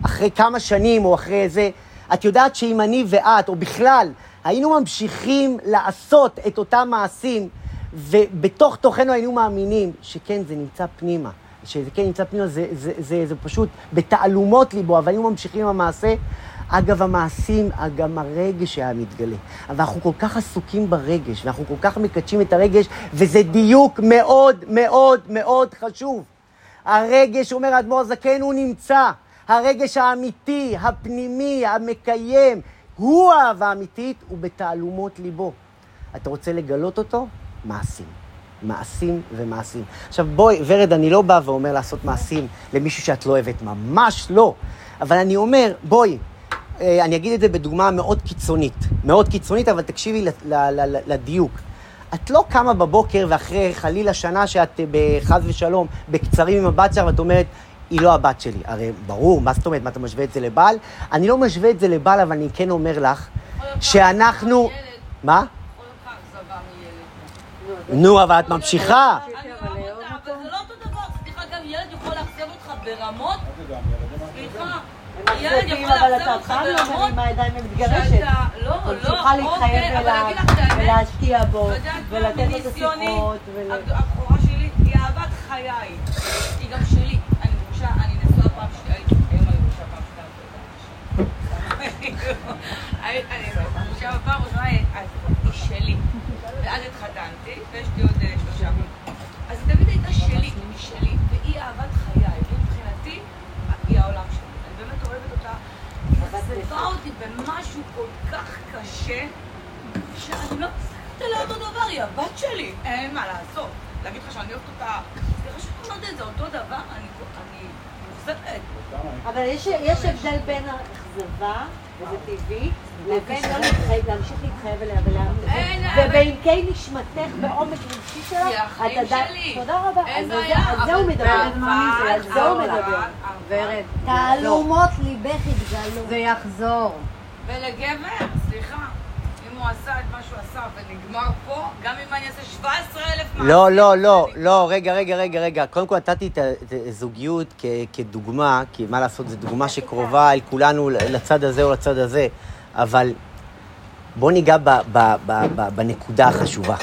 S1: אחרי כמה שנים או אחרי זה, את יודעת שאם אני ואת, או בכלל, היינו ממשיכים לעשות את אותם מעשים, ובתוך תוכנו היינו מאמינים שכן, זה נמצא פנימה. שזה כן נמצא פנימה, זה, זה, זה, זה פשוט בתעלומות ליבו, אבל היינו ממשיכים עם המעשה, אגב המעשים, גם הרגש היה מתגלה. אבל אנחנו כל כך עסוקים ברגש, ואנחנו כל כך מקדשים את הרגש, וזה דיוק מאוד מאוד מאוד חשוב. הרגש, אומר האדמו"ר הזקן, הוא נמצא. הרגש האמיתי, הפנימי, המקיים, הוא האהבה האמיתית, הוא בתעלומות ליבו. אתה רוצה לגלות אותו? מעשים. מעשים ומעשים. עכשיו בואי, ורד, אני לא בא ואומר לעשות מעשים למישהו שאת לא אוהבת, ממש לא. אבל אני אומר, בואי, אני אגיד את זה בדוגמה מאוד קיצונית. מאוד קיצונית, אבל תקשיבי לדיוק. את לא קמה בבוקר ואחרי חלילה שנה שאת בחס ושלום, בקצרים עם הבת שלך, ואת אומרת, היא לא הבת שלי. הרי ברור, מה זאת אומרת, מה אתה משווה את זה לבעל? אני לא משווה את זה לבעל, אבל אני כן אומר לך, שאנחנו... מה? נו, אבל את ממשיכה.
S5: אבל זה לא אותו דבר, סליחה, גם ילד יכול לאכזב אותך ברמות, סליחה. ילד יכול לאכזב אותך ברמות, שאתה, לא, לא,
S2: צריכה להתחייב אליו, ולהשקיע בו, ולתת לו את השיחות.
S5: הבכורה שלי היא אהבת חיי, היא גם שלי. אני גרושה, אני נשואה פעם שנייה, היום אני גרושה פעם שנייה. אני גרושה בפעם ראשונה, היא שלי. ואז התחתנתי, ויש לי עוד שלושה. אז היא תמיד הייתה שלי, היא שלי, והיא אהבת חיי, ומבחינתי, היא העולם שלי. אני באמת אוהבת אותה. עזבה אותי במשהו כל כך קשה, שאני לא מסתכלת עליה אותו דבר, היא הבת שלי, אין מה לעשות. להגיד לך שאני אוהבת אותה, סליחה שאני אומרת את זה, אותו דבר, אני מאוכזבת.
S2: אבל יש הבדל בין האכזבה, וזה טבעי, לבין לא להתחייב, להמשיך להתחייב אליה ולהאמין. ובעמקי נשמתך בעומק רגשי שלך,
S5: החיים שלי.
S2: תודה רבה.
S5: אין
S2: על
S5: בעיה,
S2: זה הוא מדבר. על זה הוא מדבר.
S3: ורד,
S4: תעלומות ליבך יתגלו.
S3: זה יחזור.
S5: ולגבר, סליחה, אם הוא עשה את מה שהוא עשה ונגמר פה, גם אם אני אעשה 17,000 מעשים.
S1: לא, לא, לא, לא, רגע, רגע, רגע, רגע. קודם כל נתתי את הזוגיות כ- כדוגמה, כי מה לעשות, זו דוגמה שקרובה אל כולנו לצד הזה או לצד הזה, אבל בוא ניגע ב- ב- ב- ב- בנקודה החשובה.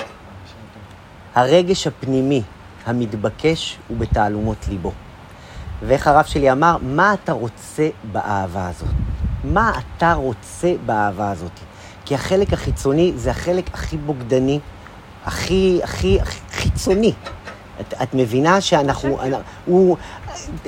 S1: הרגש הפנימי המתבקש הוא בתעלומות ליבו. ואיך הרב שלי אמר, מה אתה רוצה באהבה הזאת? מה אתה רוצה באהבה הזאת? כי החלק החיצוני זה החלק הכי בוגדני, הכי, הכי, הכי חיצוני. את, את מבינה שאנחנו, אני, הוא,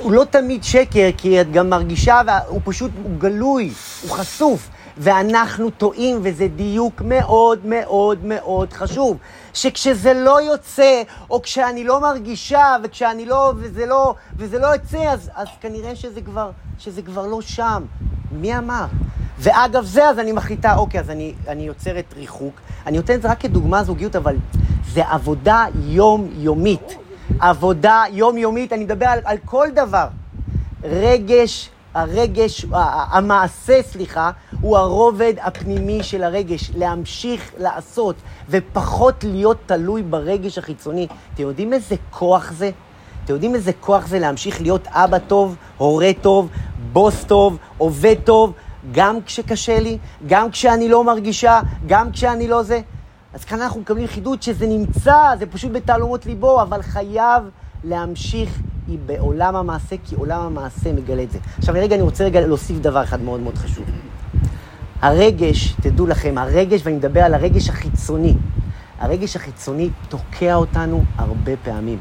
S1: הוא לא תמיד שקר, כי את גם מרגישה, והוא פשוט, הוא גלוי, הוא חשוף. ואנחנו טועים, וזה דיוק מאוד מאוד מאוד חשוב. שכשזה לא יוצא, או כשאני לא מרגישה, וכשאני לא, וזה לא, וזה לא יוצא, אז, אז כנראה שזה כבר, שזה כבר לא שם. מי אמר? ואגב זה, אז אני מחליטה, אוקיי, אז אני, אני יוצרת ריחוק. אני נותן את זה רק כדוגמה זוגיות, אבל זה עבודה יומיומית. עבודה יומיומית, אני מדבר על, על כל דבר. רגש, הרגש, המעשה, סליחה, הוא הרובד הפנימי של הרגש. להמשיך לעשות, ופחות להיות תלוי ברגש החיצוני. אתם יודעים איזה כוח זה? אתם יודעים איזה כוח זה להמשיך להיות אבא טוב, הורה טוב, בוס טוב, עובד טוב, גם כשקשה לי, גם כשאני לא מרגישה, גם כשאני לא זה. אז כאן אנחנו מקבלים חידוד שזה נמצא, זה פשוט בתעלומות ליבו, אבל חייב להמשיך היא בעולם המעשה, כי עולם המעשה מגלה את זה. עכשיו רגע, אני רוצה רגע להוסיף דבר אחד מאוד מאוד חשוב. הרגש, תדעו לכם, הרגש, ואני מדבר על הרגש החיצוני, הרגש החיצוני תוקע אותנו הרבה פעמים.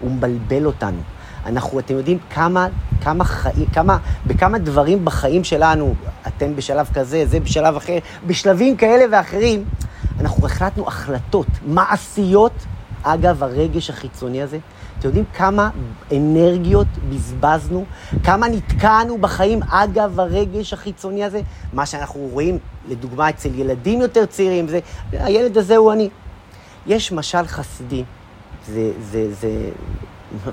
S1: הוא מבלבל אותנו. אנחנו, אתם יודעים כמה, כמה חיים, כמה, בכמה דברים בחיים שלנו, אתם בשלב כזה, זה בשלב אחר, בשלבים כאלה ואחרים, אנחנו החלטנו החלטות מעשיות, אגב הרגש החיצוני הזה. אתם יודעים כמה אנרגיות בזבזנו? כמה נתקענו בחיים אגב הרגש החיצוני הזה? מה שאנחנו רואים, לדוגמה, אצל ילדים יותר צעירים, זה, הילד הזה הוא אני. יש משל חסידי, זה, זה, זה, זה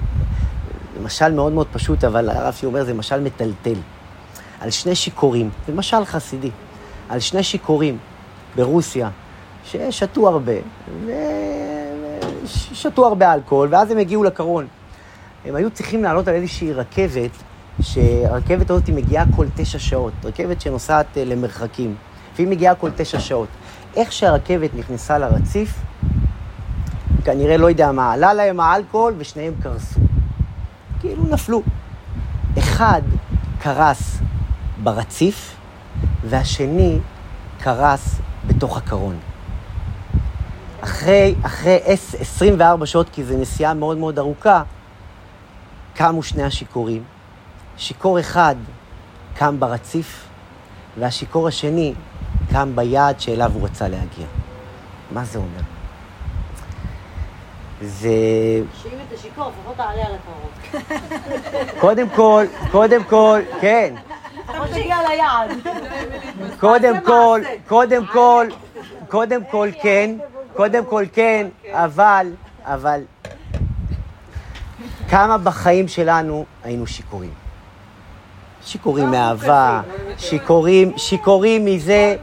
S1: משל מאוד מאוד פשוט, אבל הרב שלי אומר, זה משל מטלטל. על שני שיכורים, זה משל חסידי, על שני שיכורים ברוסיה, ששתו הרבה, ושתו הרבה אלכוהול, ואז הם הגיעו לקרון. הם היו צריכים לעלות על איזושהי רכבת, שהרכבת הזאת מגיעה כל תשע שעות, רכבת שנוסעת אה, למרחקים, והיא מגיעה כל תשע שעות. איך שהרכבת נכנסה לרציף, כנראה לא יודע מה, עלה להם האלכוהול ושניהם קרסו. כאילו נפלו. אחד קרס ברציף, והשני קרס בתוך הקרון. אחרי, אחרי 24 שעות, כי זו נסיעה מאוד מאוד ארוכה, קמו שני השיכורים. שיכור אחד קם ברציף, והשיכור השני קם ביעד שאליו הוא רצה להגיע. מה זה אומר? זה...
S2: שאם אתה שיכור, לפחות תעלה על הקרוב.
S1: קודם כל, קודם כל, כן.
S2: לפחות תגיע ליעד.
S1: קודם כל, קודם כל, קודם כל כן, קודם כל כן, אבל, אבל, כמה בחיים שלנו היינו שיכורים? שיכורים מאהבה, שיכורים, שיכורים מזה,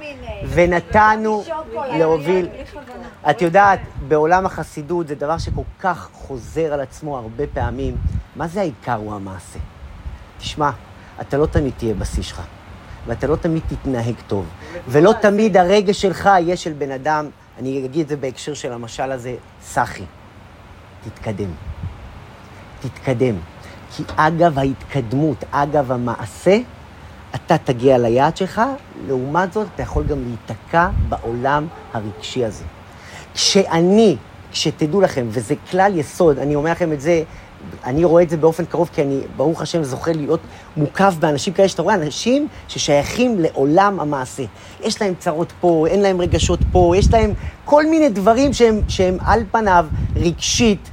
S1: ונתנו להוביל. את יודעת, בעולם החסידות זה דבר שכל כך חוזר על עצמו הרבה פעמים. מה זה העיקר הוא המעשה? תשמע, אתה לא תמיד תהיה בשיא שלך, ואתה לא תמיד תתנהג טוב, ולא תמיד הרגש שלך יהיה של בן אדם, אני אגיד את זה בהקשר של המשל הזה, סחי. תתקדם. תתקדם. כי אגב ההתקדמות, אגב המעשה, אתה תגיע ליעד שלך, לעומת זאת, אתה יכול גם להיתקע בעולם הרגשי הזה. כשאני, כשתדעו לכם, וזה כלל יסוד, אני אומר לכם את זה, אני רואה את זה באופן קרוב, כי אני, ברוך השם, זוכה להיות מוקף באנשים כאלה, שאתה רואה אנשים ששייכים לעולם המעשה. יש להם צרות פה, אין להם רגשות פה, יש להם כל מיני דברים שהם, שהם על פניו רגשית,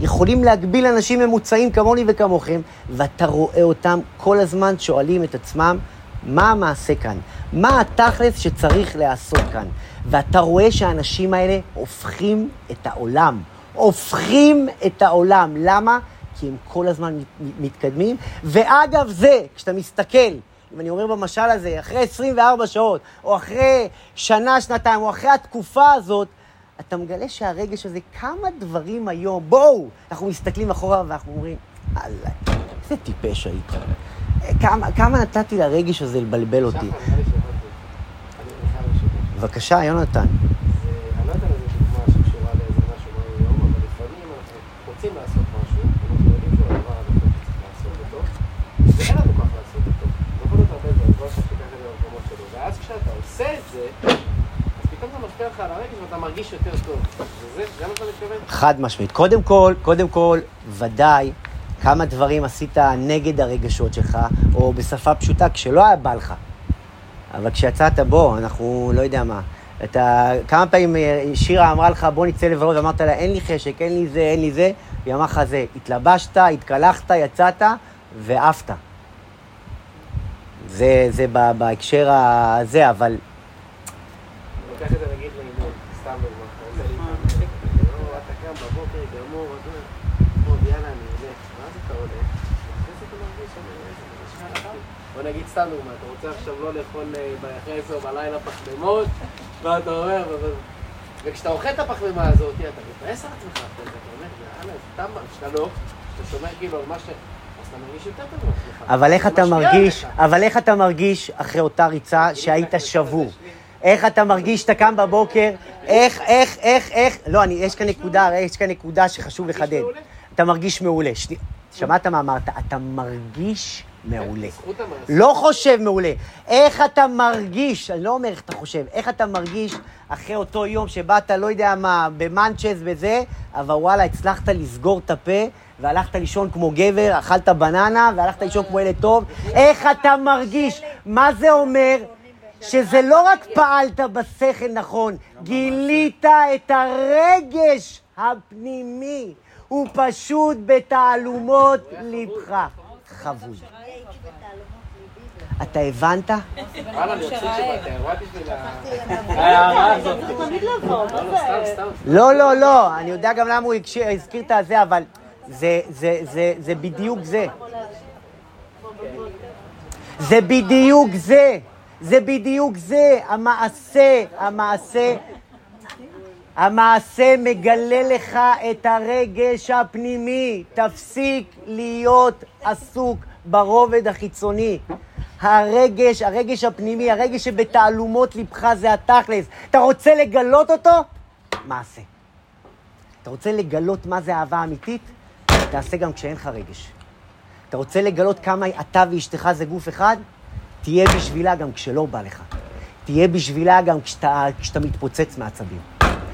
S1: יכולים להגביל אנשים ממוצעים כמוני וכמוכם, ואתה רואה אותם כל הזמן שואלים את עצמם, מה המעשה כאן? מה התכלס שצריך להיעשות כאן? ואתה רואה שהאנשים האלה הופכים את העולם. הופכים את העולם. למה? כי הם כל הזמן מתקדמים. ואגב זה, כשאתה מסתכל, אם אני אומר במשל הזה, אחרי 24 שעות, או אחרי שנה, שנתיים, או אחרי התקופה הזאת, אתה מגלה שהרגש הזה, כמה דברים היום, בואו, אנחנו מסתכלים אחורה ואנחנו אומרים, אללה, איזה טיפש הייתי. כמה, כמה נתתי לרגש הזה לבלבל אותי. בבקשה, יונתן.
S6: אני לא יודע איזה דוגמה שקשורה לאיזה משהו ביום, אבל לפעמים אנחנו רוצים לעשות משהו, אנחנו יודעים שהוא הדבר הנכון שצריך לעשות אותו, ואין לנו כוח לעשות אותו. זה יכול להיות הרבה דברים, לא עכשיו תיקח את זה למקומות שלו. ואז כשאתה עושה את זה, נותן לך על הרגש ואתה מרגיש יותר טוב. וזה, זה מה שאתה מתכוון?
S1: חד משמעית. קודם כל, קודם כל, ודאי, כמה דברים עשית נגד הרגשות שלך, או בשפה פשוטה, כשלא היה בא לך. אבל כשיצאת בו, אנחנו, לא יודע מה. אתה, כמה פעמים אה, שירה אמרה לך, בוא נצא לבלות, ואמרת לה, אין לי חשק, אין לי זה, אין לי זה, והיא אמרה לך זה, התלבשת, התקלחת, יצאת, ועפת. זה, זה בהקשר הזה, אבל.
S6: בוא נגיד סתם דוגמא, אתה רוצה עכשיו לא לאכול אה, אחרי עשר בלילה פחמימות, ואתה אומר, וכשאתה אוכל את הפחמימה הזאת, אתה מתבאס על עצמך אתה אומר, יאללה, זה סתם, כשאתה לא, כשאתה שומר כאילו על מה ש...
S1: אבל איך אתה מרגיש. אבל איך אתה מרגיש אחרי אותה ריצה שהיית שבור? איך אתה מרגיש שאתה קם בבוקר, איך, איך, איך, איך, לא, אני, יש כאן נקודה, יש כאן נקודה שחשוב לחדד. אתה מרגיש מעולה. שמעת מה אמרת? אתה מרגיש מעולה. לא חושב מעולה. איך אתה מרגיש, אני לא אומר איך אתה חושב, איך אתה מרגיש אחרי אותו יום שבאת, לא יודע מה, במאנצ'ס וזה, אבל וואלה, הצלחת לסגור את הפה, והלכת לישון כמו גבר, אכלת בננה, והלכת לישון כמו ילד טוב. איך אתה מרגיש? מה זה אומר? שזה לא רק פעלת בשכל נכון, גילית את הרגש הפנימי. הוא פשוט בתעלומות ליבך. חבוי. אתה הבנת?
S6: וואלה, אני מבסוט שבאת, הרוואתי בשביל ה- ההערה הזאת.
S2: צריך תמיד לבוא,
S6: לא, לא.
S1: לא, אני יודע גם למה הוא הזכיר את הזה, אבל זה בדיוק זה. זה בדיוק זה. זה בדיוק זה. המעשה, המעשה, המעשה מגלה לך את הרגש הפנימי. תפסיק להיות עסוק ברובד החיצוני. הרגש, הרגש הפנימי, הרגש שבתעלומות ליבך זה התכלס. אתה רוצה לגלות אותו? מעשה. אתה רוצה לגלות מה זה אהבה אמיתית? תעשה גם כשאין לך רגש. אתה רוצה לגלות כמה אתה ואשתך זה גוף אחד? תהיה בשבילה גם כשלא בא לך. תהיה בשבילה גם כשאתה, כשאתה מתפוצץ מעצבים.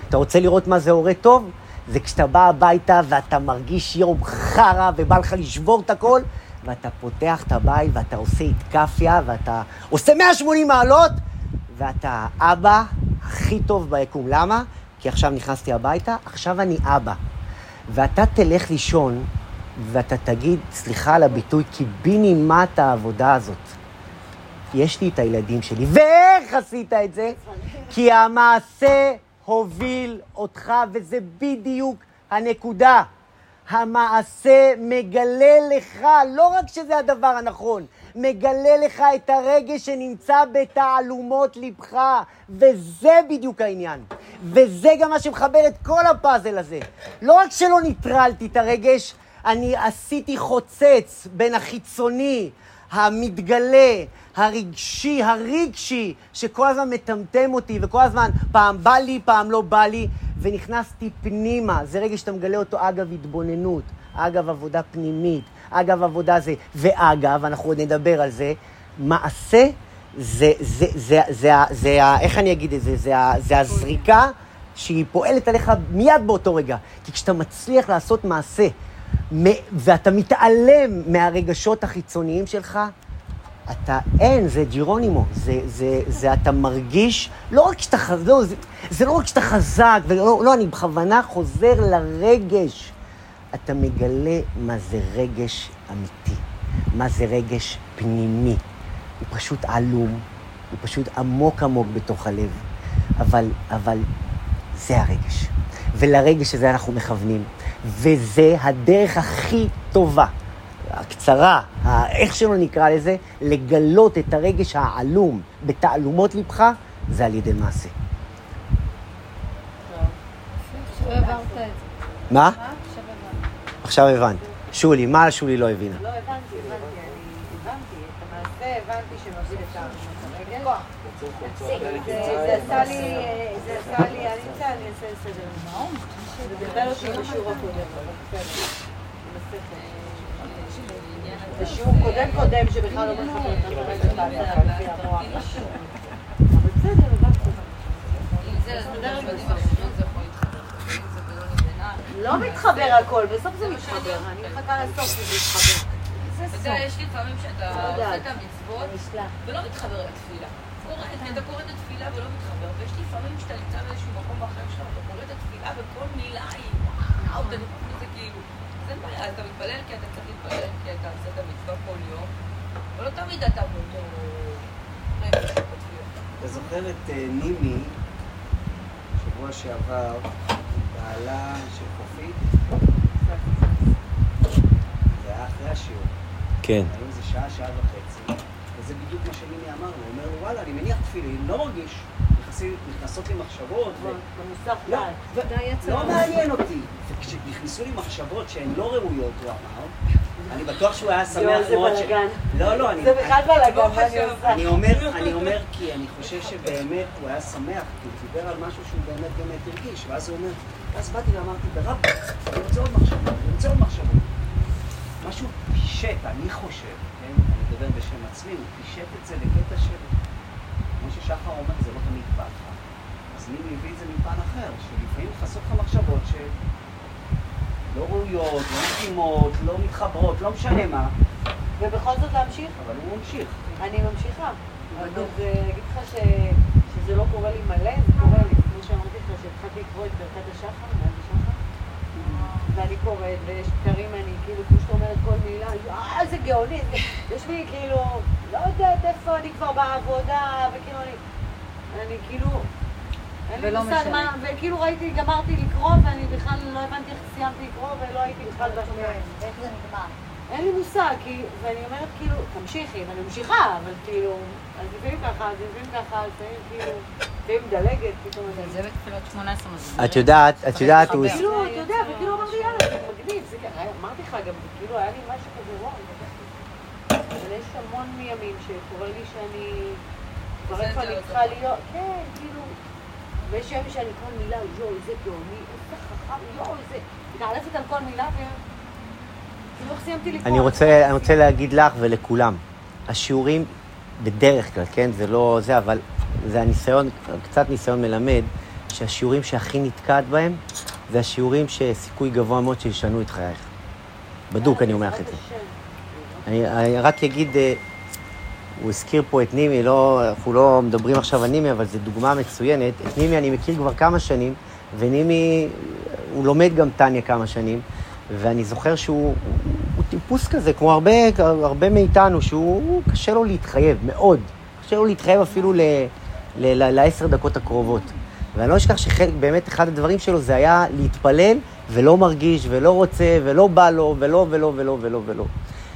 S1: אתה רוצה לראות מה זה הורה טוב? זה כשאתה בא הביתה ואתה מרגיש יום חרא ובא לך לשבור את הכל, ואתה פותח את הבית ואתה עושה איתקפיה ואתה עושה 180 מעלות, ואתה האבא הכי טוב ביקום. למה? כי עכשיו נכנסתי הביתה, עכשיו אני אבא. ואתה תלך לישון ואתה תגיד, סליחה על הביטוי, קיבינימט העבודה הזאת. יש לי את הילדים שלי. ואיך עשית את זה? כי המעשה הוביל אותך, וזה בדיוק הנקודה. המעשה מגלה לך, לא רק שזה הדבר הנכון, מגלה לך את הרגש שנמצא בתעלומות ליבך, וזה בדיוק העניין. וזה גם מה שמחבר את כל הפאזל הזה. לא רק שלא ניטרלתי את הרגש, אני עשיתי חוצץ בין החיצוני, המתגלה, הרגשי, הרגשי, שכל הזמן מטמטם אותי, וכל הזמן פעם בא לי, פעם לא בא לי, ונכנסתי פנימה. זה רגע שאתה מגלה אותו אגב התבוננות, אגב עבודה פנימית, אגב עבודה זה. ואגב, אנחנו עוד נדבר על זה, מעשה זה, זה, זה, זה, זה, זה, ה- איך אני אגיד את זה? זה, זה הזריקה שהיא פועלת עליך מיד באותו רגע. כי כשאתה מצליח לעשות מעשה, ואתה מתעלם מהרגשות החיצוניים שלך, אתה, אין, זה ג'ירונימו, זה, זה, זה אתה מרגיש, לא רק שאתה חזק, לא, זה, זה לא רק שאתה חזק, ולא, לא, אני בכוונה חוזר לרגש. אתה מגלה מה זה רגש אמיתי, מה זה רגש פנימי. הוא פשוט עלום, הוא פשוט עמוק עמוק בתוך הלב, אבל, אבל זה הרגש. ולרגש הזה אנחנו מכוונים, וזה הדרך הכי טובה, הקצרה, איך שלא נקרא לזה, לגלות את הרגש העלום בתעלומות ליבך, זה על ידי מעשה. מה?
S3: עכשיו
S1: הבנת. שולי, מה שולי לא הבינה?
S2: לא, הבנתי, הבנתי, אני הבנתי. את המעשה הבנתי שמפעיל את הרגל. זה עשה לי, זה עשה לי, אני אעשה סדר. אבל בסדר. זה שיעור קודם קודם שבכלל לא מחבר את הרגל לפי המוח. אבל בסדר. לא מתחבר הכל, בסוף זה מתחבר. אני מחכה לסוף שזה יתחבר. זה
S5: אתה. יודע, יש לפעמים שאתה
S2: לא.
S5: עושה את המצוות ולא מתחבר לתפילה. אתה קורא את התפילה ולא מתחבר, ויש לפעמים שאתה נמצא באיזשהו מקום בחיים שלך, אתה קורא את התפילה וכל מילה היא וואו, אתה נכנס לזה כאילו. אז אין בעיה, אתה מתפלל כי אתה צריך להתפלל, כי אתה עושה את יום, אבל לא תמיד אתה
S6: זוכר את אה, נימי, שבוע שעבר, בעלה של חופית? זה היה אחרי השיעור.
S1: כן.
S6: היום זה שעה, שעה וחצי, וזה בדיוק מה שנימי אמר. הוא אומר וואלה, אני מניח תפילין, לא מרגיש. נכנסות לי מחשבות.
S2: במוסף
S6: לא, לא מעניין אותי. וכשנכנסו לי מחשבות שהן לא ראויות, הוא אמר, אני בטוח שהוא היה שמח מאוד ש... לא, לא, אני...
S2: זה בכלל בלאגן,
S5: לא
S2: מה אני. עושה?
S6: אני אומר, אני אומר כי אני חושב שבאמת הוא היה שמח, כי הוא דיבר על משהו שהוא באמת באמת הרגיש, ואז הוא אומר, ואז באתי ואמרתי, ברב, אני רוצה עוד מחשבות, אני רוצה עוד מחשבות. משהו פישט, אני חושב, כן, אני מדבר בשם עצמי, הוא פישט את זה לקטע של, ששחר אומר, זה לא תמיד בא לך. אז אני מביא את זה מפן אחר, שלפעמים נכנסות לך מחשבות שלא ראויות, לא מתאימות, לא מתחברות, לא משנה מה,
S2: ובכל זאת להמשיך?
S6: אבל הוא ממשיך.
S2: אני ממשיכה. אבל אגיד לך שזה לא קורה לי מלא, זה קורה לי. כמו שאמרתי לך, שהתחלתי לקרוא את ברכת השחר, ואני קוראת, ויש קרים, אני כאילו, כמו שאתה אומרת, כל מילה, אה, איזה גאוני, זה- יש לי כאילו, לא יודעת איפה אני כבר בעבודה, וכאילו אני, אני כאילו, אין לי
S3: ולא
S2: מושג. מה, וכאילו ראיתי, גמרתי לקרוא, ואני בכלל לא הבנתי איך סיימתי לקרוא, ולא הייתי בכלל בשנייה.
S4: איך זה נגמר?
S2: אין לי מושג, כי, ואני אומרת כאילו, תמשיכי, ואני ממשיכה, אבל כאילו, אז לפעמים ככה, אז לפעמים ככה, לפעמים כאילו, לפעמים מדלגת, פתאום.
S3: זה בתפילות 18 מסביר.
S1: את יודעת, את יודעת, הוא...
S2: כאילו, אתה יודע, וכאילו אמרתי, יאללה, זה מגניב, זה ככה, אמרתי לך גם, כאילו, היה לי משהו כזה, וואו, אבל יש המון מימים שקורה לי שאני, כבר איפה אני צריכה. להיות, כן, כאילו, ויש ימים שאני כל מילה, יואו, איזה גאוני, איזה חכם, יואו, איזה, מתעלפת על כל מילה, ו... כאילו, איך סיימתי לקרוא?
S1: אני רוצה, אני רוצה להגיד לך ולכולם, השיעורים בדרך כלל, כן, זה לא זה, אבל זה הניסיון, קצת ניסיון מלמד, שהשיעורים שהכי נתקעת בהם, זה השיעורים שסיכוי גבוה מאוד שישנו את חייך. בדוק, אני אומר לך את זה. אני, אני רק אגיד, אה, הוא הזכיר פה את נימי, לא, אנחנו לא מדברים עכשיו על נימי, אבל זו דוגמה מצוינת. את נימי אני מכיר כבר כמה שנים, ונימי, הוא לומד גם טניה כמה שנים, ואני זוכר שהוא הוא, הוא טיפוס כזה, כמו הרבה, הרבה מאיתנו, שהוא הוא, קשה לו להתחייב, מאוד. קשה לו להתחייב אפילו לעשר דקות הקרובות. ואני לא אשכח שחלק, באמת, אחד הדברים שלו זה היה להתפלל ולא מרגיש ולא רוצה ולא בא לו ולא ולא ולא ולא ולא.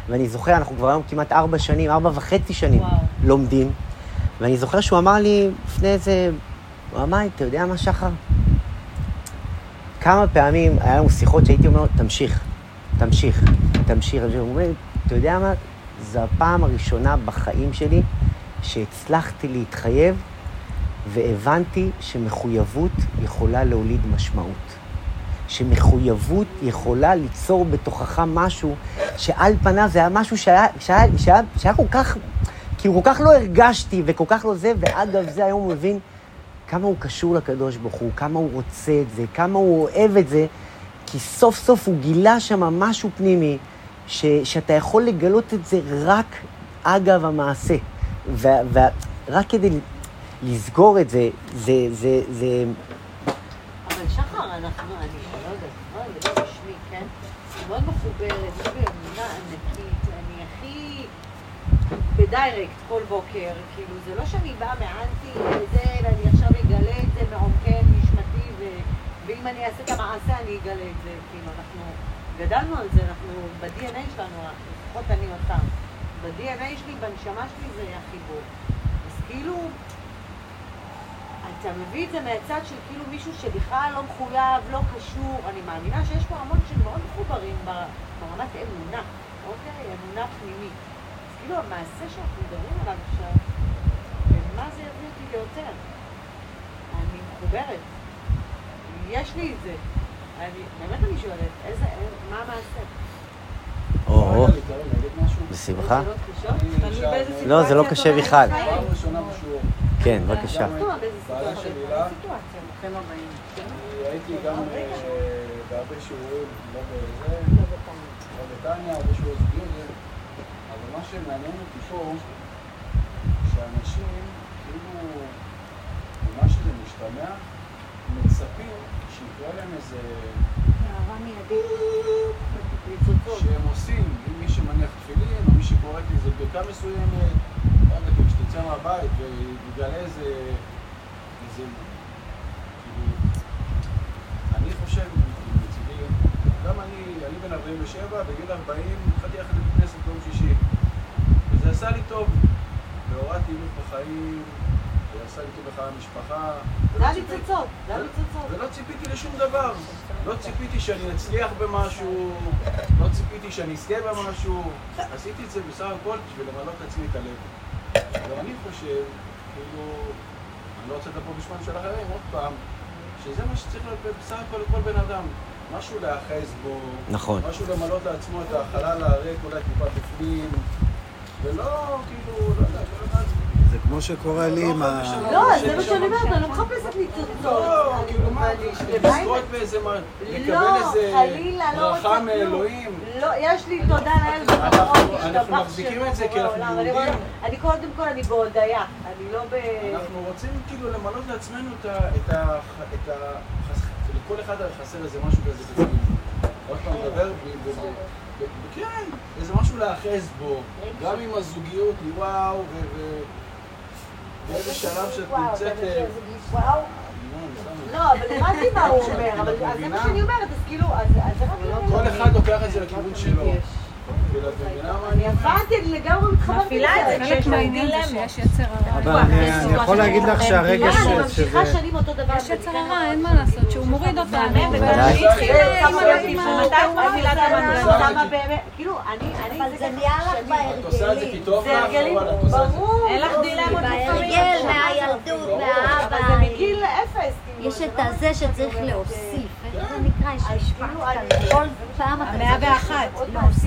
S1: ואני זוכר, אנחנו כבר היום כמעט ארבע שנים, ארבע וחצי שנים
S2: וואו.
S1: לומדים, ואני זוכר שהוא אמר לי לפני איזה... הוא אמר לי, אתה יודע מה, שחר? כמה פעמים היה לנו שיחות שהייתי אומר תמשיך, תמשיך, תמשיך. הוא אומר אתה יודע מה? זו הפעם הראשונה בחיים שלי שהצלחתי להתחייב והבנתי שמחויבות יכולה להוליד משמעות. שמחויבות יכולה ליצור בתוכך משהו שעל פניו זה היה משהו שהיה, שהיה, שהיה, שהיה כל כך, כאילו כל כך לא הרגשתי וכל כך לא זה, ואגב זה היום הוא מבין כמה הוא קשור לקדוש ברוך הוא, כמה הוא רוצה את זה, כמה הוא אוהב את זה, כי סוף סוף הוא גילה שם משהו פנימי, ש, שאתה יכול לגלות את זה רק אגב המעשה. ורק כדי לסגור את זה, זה, זה, זה,
S2: אבל שחר, אנחנו, אני לא יודעת, לא יודעת, לא בשמי, כן? אני מאוד מחוברת, יש לי אמונה ענקית, אני הכי בדיירקט כל בוקר, כאילו, זה לא שאני באה מאנטי זה, ואני עכשיו זה מעומקי נשמתי, ו- ואם אני אעשה את המעשה אני אגלה את זה, כאילו, אנחנו גדלנו על זה, אנחנו ב-DNA שלנו, לפחות אני אותם, ב-DNA שלי, בנשמה שלי זה החיבור. אז כאילו, אתה מביא את זה מהצד של כאילו מישהו שבכלל לא מחויב, לא קשור. אני מאמינה שיש פה המון שמאוד מחוברים ברמת אמונה, אוקיי? אמונה פנימית. כאילו המעשה שאנחנו מדברים עליו עכשיו, ומה זה יביא אותי ליותר? מחוברת. יש לי את זה. אני, באמת אני שואלת, איזה, מה המעשה?
S1: או? בשמחה.
S2: באיזה
S6: לא,
S1: זה לא קשה בכלל. כן, בבקשה.
S7: בעלה של הילה, הייתי גם אה, בהרבה שיעורים, לא בזה, לא בטניה, הרבה שיעורי זוגיות, אבל מה שמעניין אותי פה, שאנשים, ממה שזה משתמע, מצפים שיקרה להם איזה... שהם עושים, אם מי שמניח תפילין, או מי שקורא איזה בדיקה מסוימת, לא יודע, כאילו, כשתצא מהבית ויגלה איזה... איזה... כאילו... אני חושב, מצידי, גם אני, אני בן 47, בגיל 40, התחלתי ללכת לבית כנסת ביום שישי. וזה עשה לי טוב. והורדתי הילוך בחיים, עשה לי טוב בחיי המשפחה.
S2: זה היה ניצוצות, זה היה ניצוצות.
S7: ולא ציפיתי לשום דבר. לא ציפיתי שאני אצליח במשהו, לא ציפיתי שאני אזכה במשהו. עשיתי את זה בסך הכל בשביל למלא את עצמי את הלב. ואני חושב, כאילו, אני לא רוצה לדבר בשמם של אחרים, עוד פעם, שזה מה שצריך להיות בסך הכל לכל בן אדם. משהו להיאחז בו,
S1: נכון.
S7: משהו למלא לעצמו את החלל הריק, אולי טיפה בפנים, ולא, כאילו, לא יודע.
S8: זה כמו שקורה לי עם ה...
S2: לא, זה מה שאני אומרת, אני לא מחפשת ניצוצות.
S7: לא, כאילו מה, לזכות באיזה לקבל איזה
S2: לא, חלילה, לא רוצה
S7: ברכה
S2: כלום.
S7: מאלוהים.
S2: לא, יש לי תודה לאל
S7: אנחנו-
S2: בחברות,
S7: אנחנו מחזיקים את זה כי אנחנו.
S2: אני
S7: יהודים.
S2: אני קודם כל, אני בהודיה, אני לא ב...
S7: אנחנו רוצים כאילו למלא לעצמנו את ה... את ה... לכל אחד חסר איזה משהו כזה בפנים. עוד פעם, מדבר כן, איזה משהו להאחז בו, גם עם הזוגיות, וואו, ו... באיזה שלב שאת נמצאת... לא,
S2: לא, אבל הבנתי מה הוא אומר, אבל זה? מה שאני אומרת, אז כאילו, אז זה רק...
S7: כל אחד לוקח את זה לכיוון שלו. כאילו, אני
S2: אני אני לגמרי מתחברת
S3: מפעילה את זה כשיש להם דילמות.
S9: שיש יצר הרע.
S8: אבל אני אני יכול להגיד לך שהרגע
S2: אני
S8: ש-
S2: ממשיכה
S8: שזה...
S2: שנים אותו דבר.
S9: יש יצר הרע, אין מה לעשות, שהוא מוריד אותנו.
S3: אני
S2: כאילו, אני, אני,
S4: אבל זה נהיה לך בהרגלים.
S2: זה הרגלים,
S7: אבל את עושה את זה.
S2: ברור.
S3: אין לך. דילמות לפעמים.
S4: בהרגל, מהילדות,
S2: אבל זה
S4: מהאבא.
S2: מגיל אפס. כאילו,
S4: יש את
S2: לא
S4: הזה שצריך להוסיף.
S3: המאה ואחת.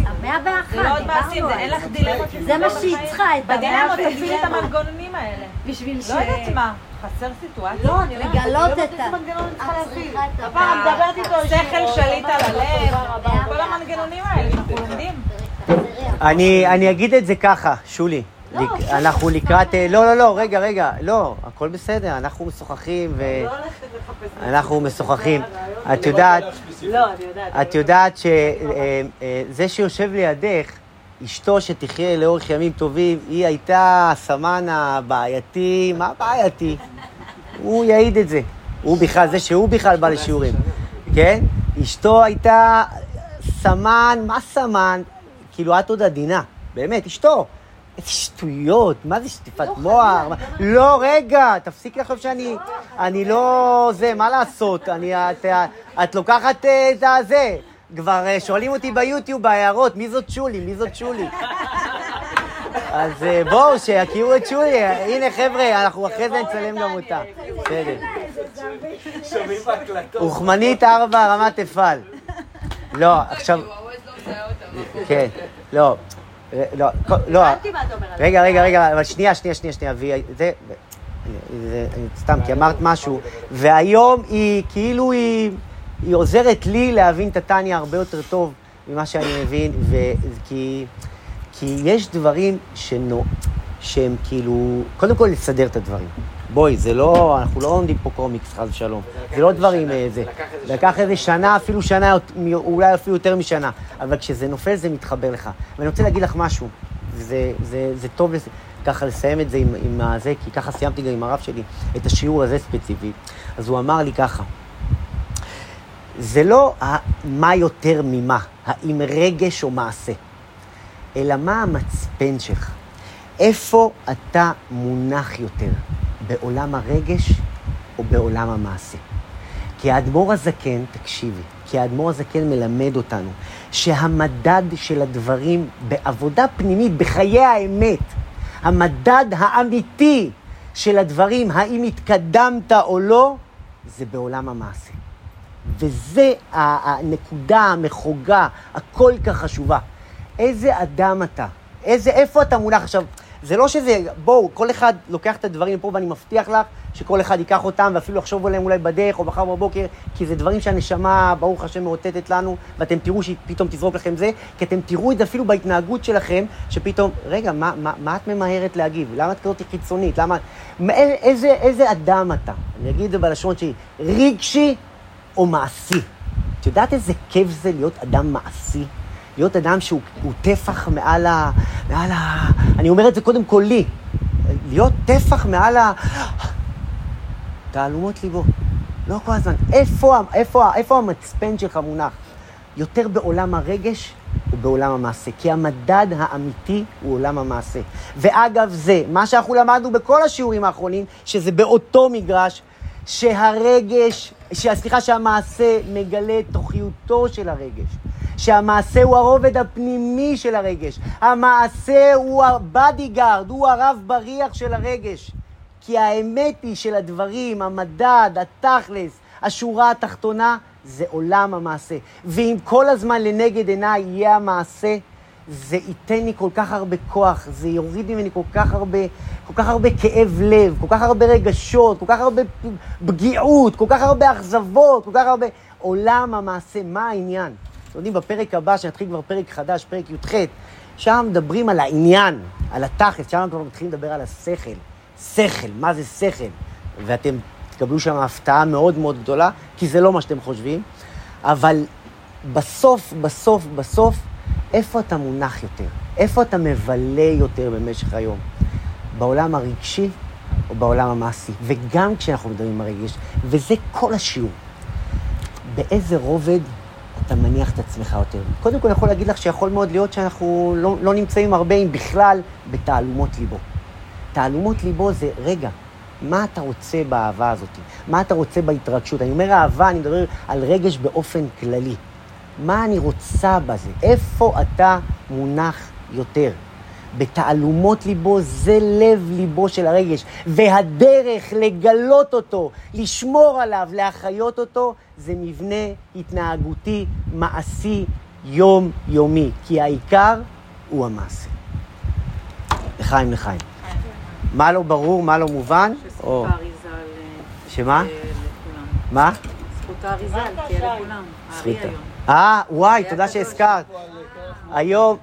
S4: המאה ואחת,
S3: זה לא עוד זה אין. לך דילמות.
S4: זה מה שהיא צריכה, את
S3: בדילמות
S4: המאה
S3: תפעילי את. המנגנונים האלה.
S4: בשביל ש...
S3: לא יודעת מה, חסר סיטואציה.
S2: לא, אני
S4: לגלות את ה...
S2: הפעם מדברת איתו
S3: שכל שליט על הלב. כל המנגנונים האלה שאנחנו לומדים.
S1: אני אגיד את זה ככה, שולי.
S2: לא,
S1: אנחנו לקראת... אה, לא, לא, לא, רגע, רגע, לא, הכל בסדר, אנחנו משוחחים ו...
S2: לא.
S1: אנחנו משוחחים. את
S2: שלי-
S1: יודעת,
S2: לא, אני יודעת.
S1: את יודעת שזה שיושב לידך, אשתו שתחיה לאורך ימים טובים, היא הייתה הסמן הבעייתי, מה בעייתי? הוא יעיד את זה. הוא בכלל, זה שהוא בכלל בא לשיעורים, כן? אשתו הייתה סמן, מה סמן? כאילו, את עוד עדינה, באמת, אשתו. איזה שטויות, מה זה שטיפת מוח? מה- לא, רגע, תפסיקי לחשוב שאני... אני לא... זה, מה לעשות? אני... את, את לוקחת אה, את הזה. כבר אה, שואלים אותי ביוטיוב, בהערות, מי זאת שולי? מי זאת שולי? אז אה, בואו, שיכירו את שולי. הנה, חבר'ה, אנחנו אחרי זה נצלם גם אותה. בסדר.
S6: שומעים בהקלטות.
S1: אוכמנית ארבע, רמת אפעל. לא, עכשיו... כן, לא. אה, לא, לא.
S2: הבנתי מה אתה אומר.
S1: רגע. רגע, רגע, אבל שנייה, שנייה, שנייה, שנייה, זה, סתם, כי אמרת משהו, והיום היא, כאילו היא, היא עוזרת לי להבין את הטניה הרבה יותר טוב ממה שאני מבין, וכי, כי יש דברים שנו, שהם כאילו, קודם כל לסדר את הדברים. בואי, זה לא, אנחנו לא לומדים פה קומיקס, חס ושלום. זה לא דברים, אה,
S6: איזה
S1: לקח איזה שנה, אפילו שנה, אולי אפילו יותר משנה. אבל כשזה נופל, זה מתחבר לך. ואני רוצה להגיד לך משהו, זה, זה, זה טוב לס... ככה לסיים את זה עם, עם הזה, כי ככה סיימתי גם עם הרב שלי, את השיעור הזה ספציפית. אז הוא אמר לי ככה, זה לא מה יותר ממה, האם רגש או מעשה, אלא מה המצפן שלך. איפה אתה מונח יותר, בעולם הרגש או בעולם המעשה? כי האדמו"ר הזקן, תקשיבי, כי האדמו"ר הזקן מלמד אותנו שהמדד של הדברים בעבודה פנימית, בחיי האמת, המדד האמיתי של הדברים, האם התקדמת או לא, זה בעולם המעשה. וזה הנקודה, המחוגה, הכל כך חשובה. איזה אדם אתה? איזה, איפה אתה מונח עכשיו? זה לא שזה, בואו, כל אחד לוקח את הדברים פה, ואני מבטיח לך שכל אחד ייקח אותם, ואפילו יחשוב עליהם אולי בדרך או מחר בבוקר, כי זה דברים שהנשמה, ברוך השם, מאותתת לנו, ואתם תראו שהיא פתאום תזרוק לכם זה, כי אתם תראו את זה אפילו בהתנהגות שלכם, שפתאום, רגע, מה, מה, מה את ממהרת להגיב? למה את כזאת חיצונית? למה... מה- איזה, איזה אדם אתה? אני אגיד את זה בלשון שלי, רגשי או מעשי? את יודעת איזה כיף זה להיות אדם מעשי? להיות אדם שהוא הוא טפח מעל ה... מעל ה... אני אומר את זה קודם כל לי. להיות טפח מעל ה... תעלומות ליבו. לא כל הזמן. איפה, איפה, איפה המצפן שלך מונח? יותר בעולם הרגש או בעולם המעשה? כי המדד האמיתי הוא עולם המעשה. ואגב זה, מה שאנחנו למדנו בכל השיעורים האחרונים, שזה באותו מגרש, שהרגש, סליחה, שהמעשה מגלה את תוכיותו של הרגש. שהמעשה הוא הרובד הפנימי של הרגש. המעשה הוא הבדיגארד, הוא הרב בריח של הרגש. כי האמת היא של הדברים, המדד, התכלס, השורה התחתונה, זה עולם המעשה. ואם כל הזמן לנגד עיניי יהיה המעשה, זה ייתן לי כל כך הרבה כוח, זה יוריד ממני כל כך הרבה, כל כך הרבה כאב לב, כל כך הרבה רגשות, כל כך הרבה פגיעות, כל כך הרבה אכזבות, כל כך הרבה... עולם המעשה, מה העניין? אתם יודעים, בפרק הבא, שנתחיל כבר פרק חדש, פרק י"ח, שם מדברים על העניין, על התכלס, שם כבר מתחילים לדבר על השכל. שכל, מה זה שכל? ואתם תקבלו שם הפתעה מאוד מאוד גדולה, כי זה לא מה שאתם חושבים, אבל בסוף, בסוף, בסוף, איפה אתה מונח יותר? איפה אתה מבלה יותר במשך היום? בעולם הרגשי או בעולם המעשי? וגם כשאנחנו מדברים על רגש, וזה כל השיעור. באיזה רובד אתה מניח את עצמך יותר? קודם כל, אני יכול להגיד לך שיכול מאוד להיות שאנחנו לא, לא נמצאים הרבה, אם בכלל, בתעלומות ליבו. תעלומות ליבו זה, רגע, מה אתה רוצה באהבה הזאת? מה אתה רוצה בהתרגשות? אני אומר אהבה, אני מדבר על רגש באופן כללי. מה אני רוצה בזה? איפה אתה מונח יותר? בתעלומות ליבו זה לב ליבו של הרגש, והדרך לגלות אותו, לשמור עליו, להחיות אותו, זה מבנה התנהגותי, מעשי, יומיומי, כי העיקר הוא המעשה. לחיים לחיים. מה לא ברור, מה לא מובן?
S5: שזכות האריזה ל-
S1: שמה?
S5: לכולם.
S1: מה?
S5: זכות האריזה תהיה לכולם.
S1: זכות.
S5: היום.
S1: אה, וואי, תודה שהזכרת. היום,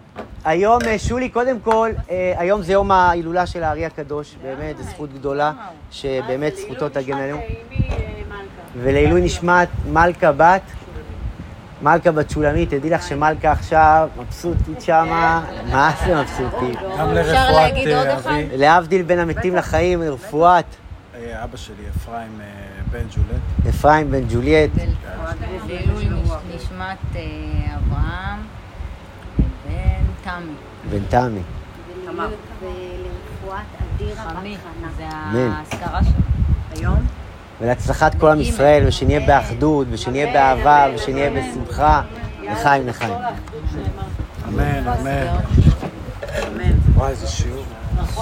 S1: היום, אה, שולי, קודם כל, אה, היום זה יום ההילולה של הארי הקדוש, באמת, זו זכות גדולה, שבאמת זכותו תגן עלינו. ולעילוי נשמת מלכה בת, מלכה בת שולמית, תדעי לך שמלכה עכשיו מבסוטית שמה, מה זה מבסוטית?
S8: גם
S3: אפשר
S8: לרפואת אה? אבי,
S1: להבדיל בין המתים לחיים, רפואת.
S8: אה, אבא שלי, אפרים אה, בן ג'ולט.
S1: אפרים בן ג'וליאט,
S3: לעילוי נשמת אה, אברהם תמי.
S1: בן תמי.
S4: ולרפואת אדירה בת
S3: זה. האזכרה שלו. היום?
S1: ולהצלחת כל עם ישראל, ושנהיה באחדות, ושנהיה באהבה, ושנהיה בשמחה. לחיים, לחיים.
S8: אמן, אמן. וואי, איזה שיעור.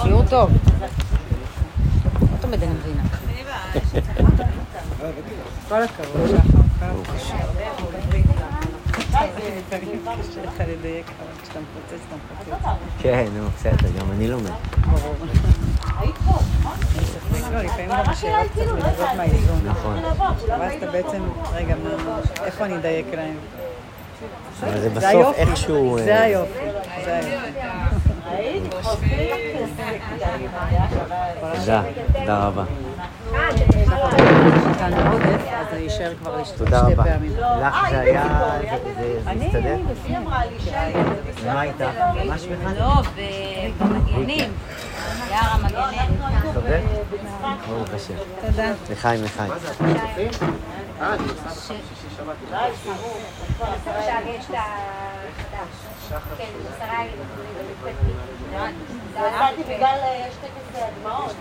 S3: שיעור טוב. לא תמיד אני מבינה.
S5: כל הכבוד, שחר.
S1: ברוך השם.
S5: קשה לך לדייק, אבל כשאתה מפוצץ, אתה מפוצץ.
S1: כן, נו, בסדר, גם אני לומד.
S5: לא, לפעמים גם השאלות קצת מנוגעות מהאיזון.
S1: נכון.
S5: ואז אתה בעצם, רגע, איפה אני אדייק להם?
S1: אבל זה בסוף. איכשהו... אה,
S5: זה היופי. זה היופי.
S1: תודה, תודה רבה.
S5: כאן עודף, אז זה יישאר כבר לשתי
S1: תודה רבה.
S5: פעמים.
S1: לך זה היה... זה- זה- זה
S5: אני,
S1: הסתדר?
S5: אני בפנים.
S1: מה איתך? מה שמך?
S3: לא, במגנים. יער המגנים.
S1: מסתדר? ברוך השם.
S5: תודה.
S1: לחיים, לחיים.
S4: החדש. כן, שרה
S2: נסעתי בגלל, יש טקס הדמעות.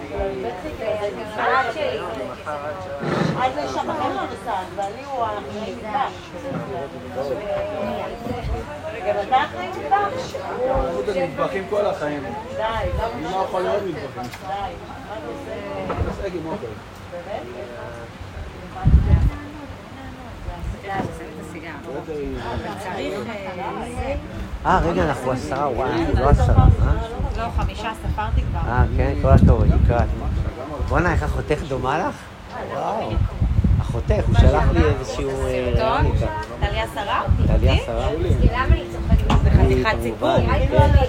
S2: אז לשם אחר לא נוסעת, ואני הוא האחראי מטבח. גם אתה אחראי מטבח?
S7: עבוד במטבחים כל החיים.
S2: די, גם
S7: לא יכול לראות מטבחים.
S2: די. מה אתה עושה?
S7: מתעסק עם אוכל.
S1: אה, רגע, אנחנו עשרה, וואי, אנחנו לא עשרה, אה?
S2: לא, חמישה ספרתי כבר.
S1: אה, כן, כל הכבוד, לקראת. בואנה, איך החותך דומה לך? וואו. החותך, הוא שלח לי איזשהו... אה, רוניקה.
S2: טליה שרה?
S1: טליה שרה?
S4: למה אני צוחקת?
S2: זה חתיכת סיפור.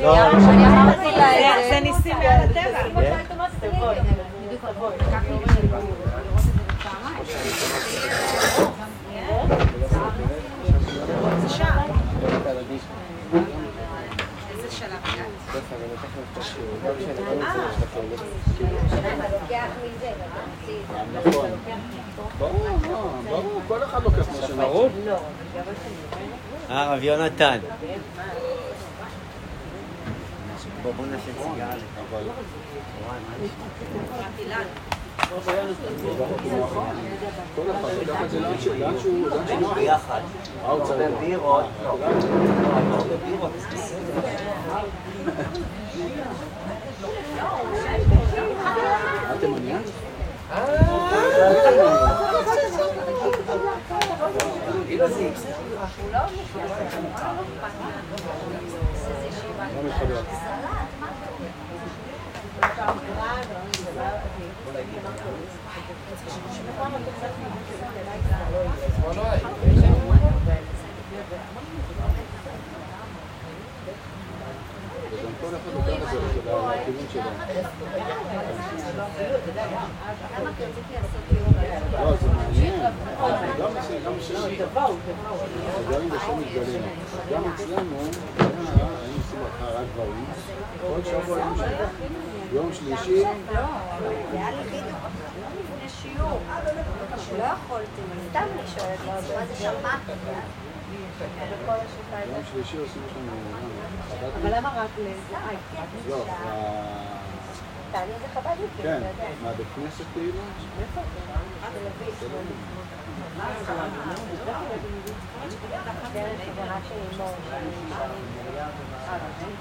S1: לא,
S2: זה. ניסים מעל הטבע.
S4: זה.
S7: נכון.
S1: אה, רב יונתן. בואו נעשה
S7: סיגר.
S1: בירות,
S7: 때문이야? Boa noite. וגם כל אחד לוקח את זה לכיוון שלו. לא, זה מעניין. גם שם, גם אם בשם מתגלים. גם אצלנו, היינו עושים רק גברים. כל שבוע שם. יום שלישי,
S4: זה היה לי בדיוק לפני שיעור. לא יכולתי, סתם אני שואלת, מה זה השיטה
S7: יום שלישי עושים לנו... חב"ד-
S2: אבל למה רק ל...
S7: לא,
S4: תעני זה חב"ד
S7: יותר.
S4: כן, מה,
S7: בית כנסת כאילו?
S4: מאיפה?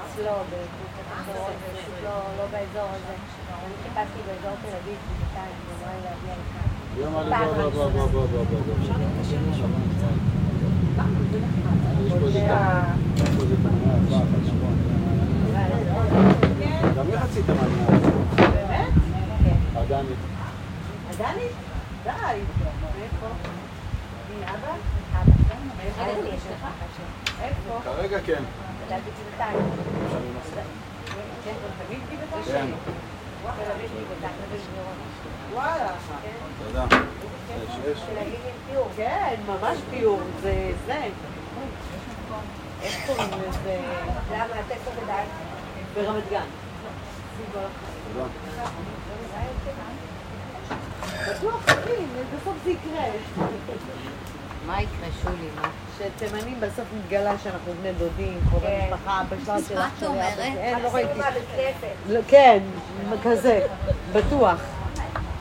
S4: אצלו, בקבוצת לא באזור הזה. אני חיפשתי באזור תל אביב, בינתיים, היא אמרה לי להגיע לכאן.
S7: היא אמרה לי בוא, בוא, בוא, בוא, בוא, בוא. גם היא רצית מניעה.
S2: באמת?
S7: כן.
S2: אגנית. אגנית? די. איפה? מי
S4: אבא? אבא.
S2: איפה?
S7: כרגע כן.
S2: וואלה.
S7: תודה. יש.
S2: כן, ממש פיור. זה זה. איך קוראים לזה?
S4: למה? איפה גדלת?
S2: ברמת גן. בטוח, בסוף זה יקרה.
S3: מה יקרה, שולי? מה?
S2: שתימנים בסוף מתגלה שאנחנו בני דודים, קרובי
S4: כן.
S2: משפחה, בשלב של
S3: מה
S2: אח
S3: את. אומרת?
S2: אבא. אין, לא ראיתי. לא, כן, כזה, בטוח.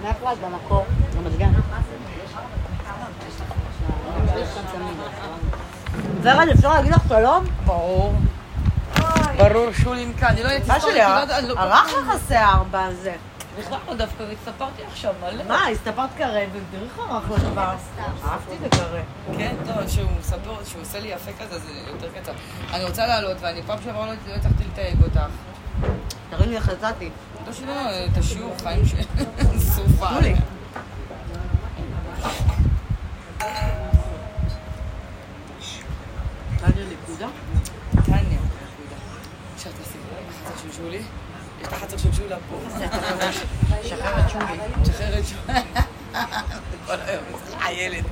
S3: מאיפה את במקור?
S2: רמת גן. ורד, אפשר להגיד לך שלום?
S5: ברור. ברור, שולינקה, אני לא הייתי
S2: מה שלי,
S5: לא
S2: ערך לך השיער בזה.
S5: בכלל לא דווקא, הסתפרתי עכשיו מלא.
S2: מה, הסתפרת קרב, ותראי איך ערך לך כבר. אהבתי את הקרב.
S5: כן, טוב, שהוא מספר, שהוא עושה לי יפה כזה, זה יותר קצר. אני רוצה לעלות, ואני פעם שעברה לא לא הצלחתי לתייג אותך.
S2: תראי לי איך יצאתי.
S5: לא שלא, את השיעור חיים ש... סופה.
S2: שולי?
S5: יש לך חצר של שולה פה.
S2: שחרר את שולי.
S5: שחרר את שולי. כל היום, הילד.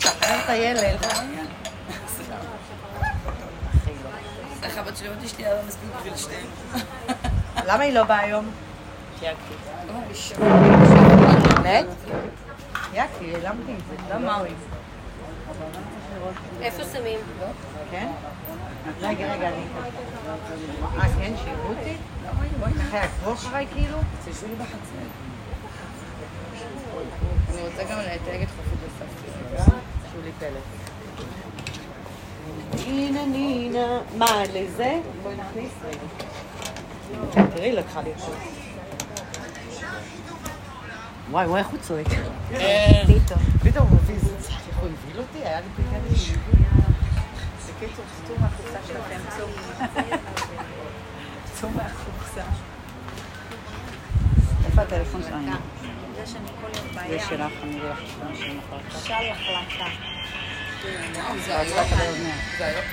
S2: שחרר את הילד.
S5: איך הבת שלי אמרתי שלי היה מספיק בשביל שתיהן?
S2: למה היא לא באה היום? באמת? יקי, העלמתי את זה.
S5: לא, למה?
S4: איפה שמים?
S2: כן? רגע, רגע. אה, כן, שיראו אותי? אחרי יעקבו אחריי כאילו?
S5: שולי בחצר. אני רוצה גם לתייג את חופית וסבתא.
S2: שולי פלט. נינה נינה. מה, לזה? בואי נכניס רגע. תראי, לקחה לי עכשיו. וואי, וואי, איך הוא צועק.
S4: פתאום.
S2: פתאום הוא מביא איזה צעק, איך הוא הבהיל אותי, היה לי פתאום בקיצור, צאו מהקופסה שלכם, צאו. צאו מהקופסה. איפה הטלפון שלנו?
S4: זה שאני כל יום
S2: זה
S4: בים.
S2: שלך, אני אביא לך כמה שנים אחר כך.
S4: של החלטה.
S2: זה היום? זה היום?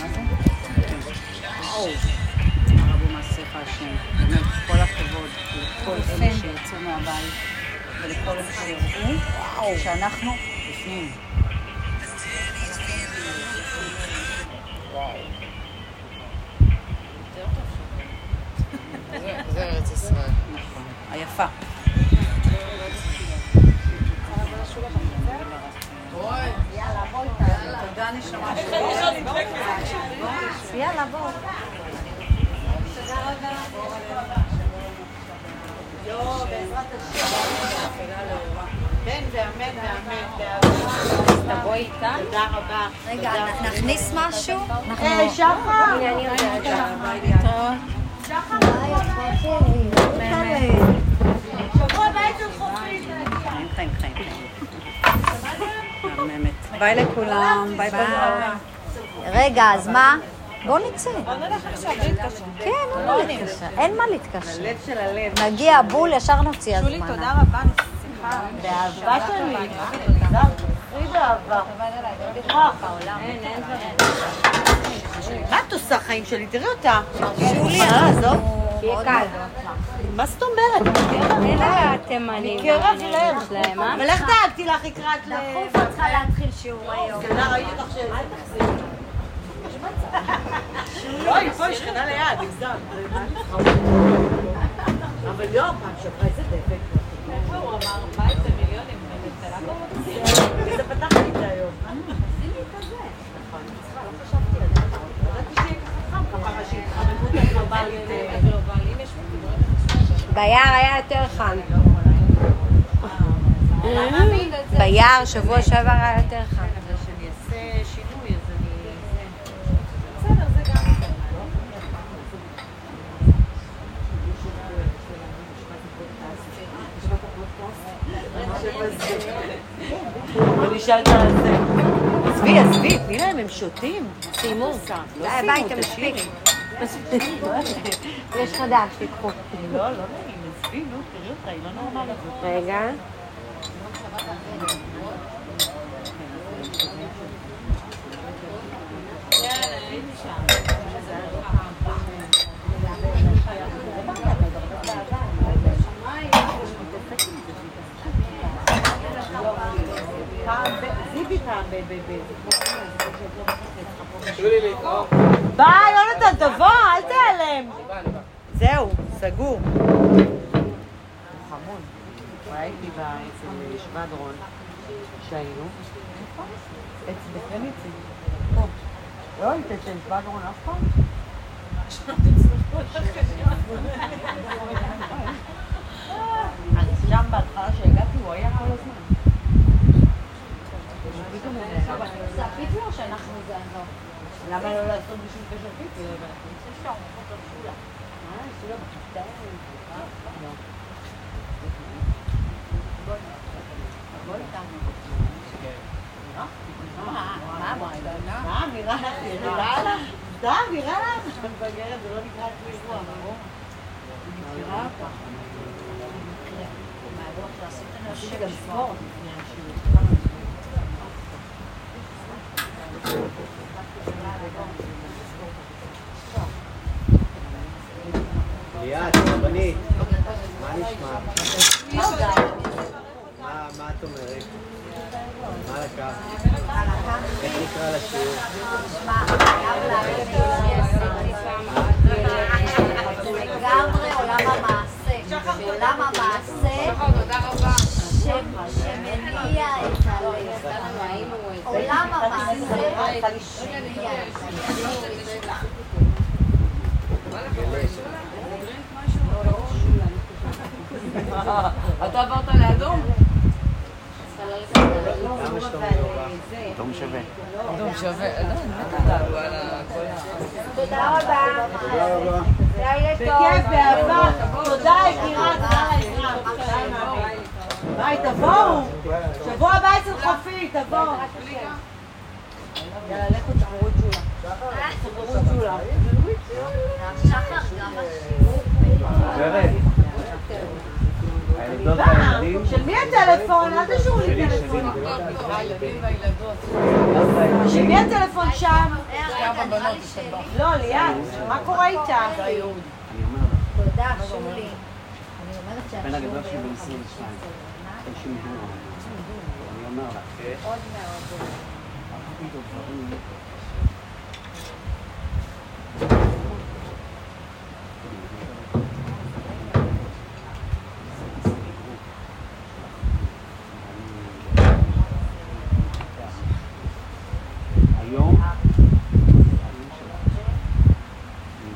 S2: מה זה? וואו. הרבו מעשיך השם. באמת, כל הכבוד לכל אלה שיצאו מהבית ולכל אלה שיראו שאנחנו בפנים.
S5: זה ארץ ישראל.
S2: נכון. היפה.
S3: תבואי איתה.
S2: תודה רבה.
S4: רגע, נכניס משהו? אנחנו...
S2: היי, שחר!
S3: חיים. מהממת. ביי לכולם, ביי ביי.
S4: רגע, אז מה? בואו נצא.
S3: בוא נלך עכשיו, להתקשר.
S4: כן, אין מה להתקשר. אין מה להתקשר.
S2: לב של הלב.
S4: נגיע בול, ישר נוציא הזמנה.
S3: שולי, תודה רבה, שמחה.
S2: באהבה שלי. באהבה.
S3: אין, אין.
S2: מה את עושה חיים שלי? תראי אותה. שולי, אה, עזוב. מה זאת אומרת?
S3: אלה התימנים.
S2: מקרב לב.
S3: שלהם, אה?
S2: אבל איך דאגתי לך לקראת ל...
S4: דחוף, את צריכה להתחיל שיעור היום.
S2: שכנה, ראיתי אותך ש... אל תחזירי. אוי, פה יש שכנה ליד, הגזמת. אבל לא, פעם שעברה איזה דבק. הוא אמר, מה איזה מיליונים? וזה פתח לי את זה היום. עשיתי את זה. נכון, אני צריכה, לא חשבתי על זה. ידעתי שיהיה ככה חם, ככה מה שהתחממות הגלובלית.
S4: ביער היה יותר חם. ביער, שבוע שעבר היה יותר חם.
S2: שאני אעשה אני... בסדר, זה. עזבי, עזבי, תני להם, הם שותים. סיימו. לא
S4: די, ביי, אתה מספיק. יש חדש, תיקחו.
S2: לא, לא נעים, עזבי, נו, תראי אותה, היא לא נורמלית.
S4: רגע.
S2: פעם, ב...
S6: להתראות.
S2: ביי, יונתן, תבוא, אל תיעלם. זהו, סגור. חמוד. הוא היה איתי ב- אצל שבדרון, שהיינו. אצל בקרניצי. לא היית אצל שבדרון אף פעם? שם בהתחלה שהגעתי הוא היה כל הזמן. פתאום הוא נעלם.
S4: זה הפיפי או שאנחנו זה לא?
S2: למה לא לעשות בשביל קשר פיפי? אה, שולה בכיתה. לא. סתם, נראה נראה לך? סתם, נראה לך? מבגרת, זה לא נקרא אצלי אירוע, ברור. היא מכירה אותך. עשיתי גם ספורט לפני השיעור.
S1: ליאת, רבנית, מה נשמע? מה מה את אומרת? מה לקחת? איך נקרא לשיעור?
S4: שמע, חייב להגיד שעשיתי פעם לגמרי עולם המעשה. שעולם המעשה ש- שמניע את הלב. עולם המעשה שמניע את הלב.
S5: אתה עברת לאדום?
S1: למה שאתה אומר? תום שווה.
S5: אדום שווה. לא, אני מתה עליו, על ה- כל ה...
S4: תודה רבה.
S1: תודה רבה.
S4: לילה טוב.
S2: בכיף, באהבה. תודה, יקירה, תודה על היי, תבואו. שבוע הבא אצל חופי, תבואו. יאללה, לכו תשמרו את שולה. תשמרו את שולה.
S4: שחר גם השיעור.
S6: ורד, הילדות והילדים,
S2: של מי הטלפון? אל תשאירו לי טלפון. של מי הטלפון שם? לא, ליאת, מה קורה איתה?
S4: תודה, שולי. אני אומרת שהשיעור
S6: הגדול שלי
S4: ביום
S6: בן
S4: חמישי
S6: 22.
S4: סדנה
S6: אין שום דבר. אני אומר לך,
S4: מאוד מאוד.
S6: פתאום דברים... היום, אני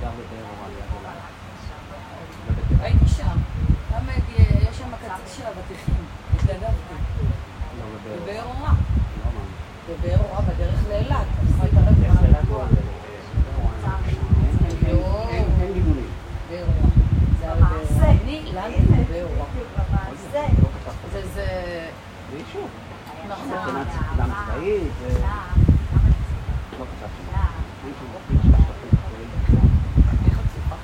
S6: גר בבאר אורה, ליד אילת.
S5: הייתי שם. גם אה, יש שם קצה של אבטיחים. התנדבתי.
S6: לא בבאר אורה.
S5: בבאר אורה.
S6: לא מאמין.
S5: בבאר אורה בדרך לאילת. אני צריכה להתערב
S6: איך
S5: במה
S6: אילת
S5: לקבוע.
S6: לא אין-
S5: לא.
S6: אין אין גידולים.
S5: באר אורה. זה היה בבאר אורה. אני לנתי בבאר אורה.
S4: במעשה.
S6: לא כתבת.
S5: זה זה...
S6: זה יישוב.
S5: נכון.
S6: מבחינת קדם צבאית, זה... לא כתבתי. אין שם רופאים של שטחים חקלאיים בכלל.
S5: איך חצופה?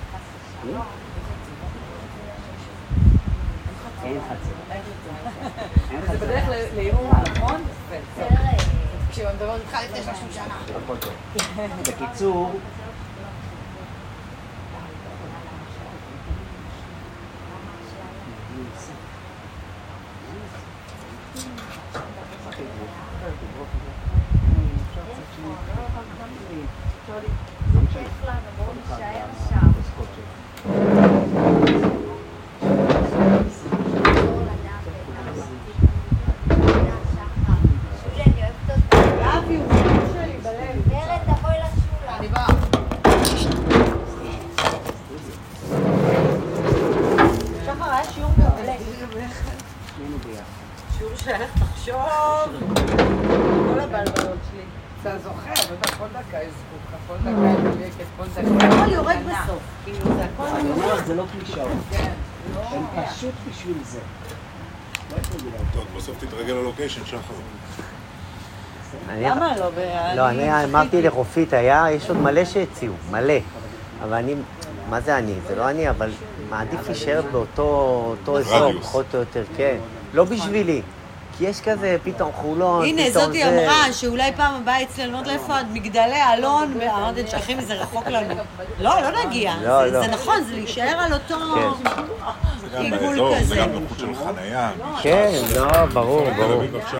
S6: אין חצי. אין
S5: זה
S6: חצי.
S5: בדרך ל- לעיר אורה, נכון? יפה.
S4: תראה.
S5: תקשיב, אני מדברת איתך לפני 30 שנה.
S6: הכל טוב. בקיצור,
S4: כיף לנו, בואו נישאר שם. שולי, אני אוהבת אותך.
S2: אבי, הוא חבר שלי בלב.
S4: ורד, תבואי לשולה.
S5: אני באה.
S2: שחר, היה שיעור מעולה.
S6: שנינו ביחד.
S2: שיעור שהלך לחשוב. כל הבלבלות שלי.
S5: אתה זוכר, בטח כל דקה יש זכות, כל דקה היא מדויקת, כל דקה.
S2: הכל יורד בסוף. כאילו, זה הכל...
S6: אני אומר לך, זה לא קלישאות.
S5: כן, לא...
S6: הם פשוט בשביל זה. לא.
S10: טוב, בסוף תתרגל ללוקיישן, שחר.
S2: למה לא?
S6: לא, אני אמרתי לחופית, היה, יש עוד מלא שהציעו, מלא. אבל אני, מה זה אני? זה לא אני, אבל מעדיף להישאר באותו אותו אזור. פחות או יותר, כן. לא בשבילי. כי יש כזה, פתאום חולון, פתאום
S2: הנה,
S6: זה...
S2: זאתי אמרה שאולי פעם הבאה אצלנו, אמרת לה איפה את? מגדלי אלון, ואמרתי, תשכחי מזה, רחוק לנו. לא, לא נגיע.
S6: לא,
S2: זה-
S6: לא.
S2: נכון, זה להישאר על אותו
S6: כן.
S10: גם באזור, זה
S2: כזה.
S10: גם נוחות של חנייה.
S6: כן, לא, ברור, ברור.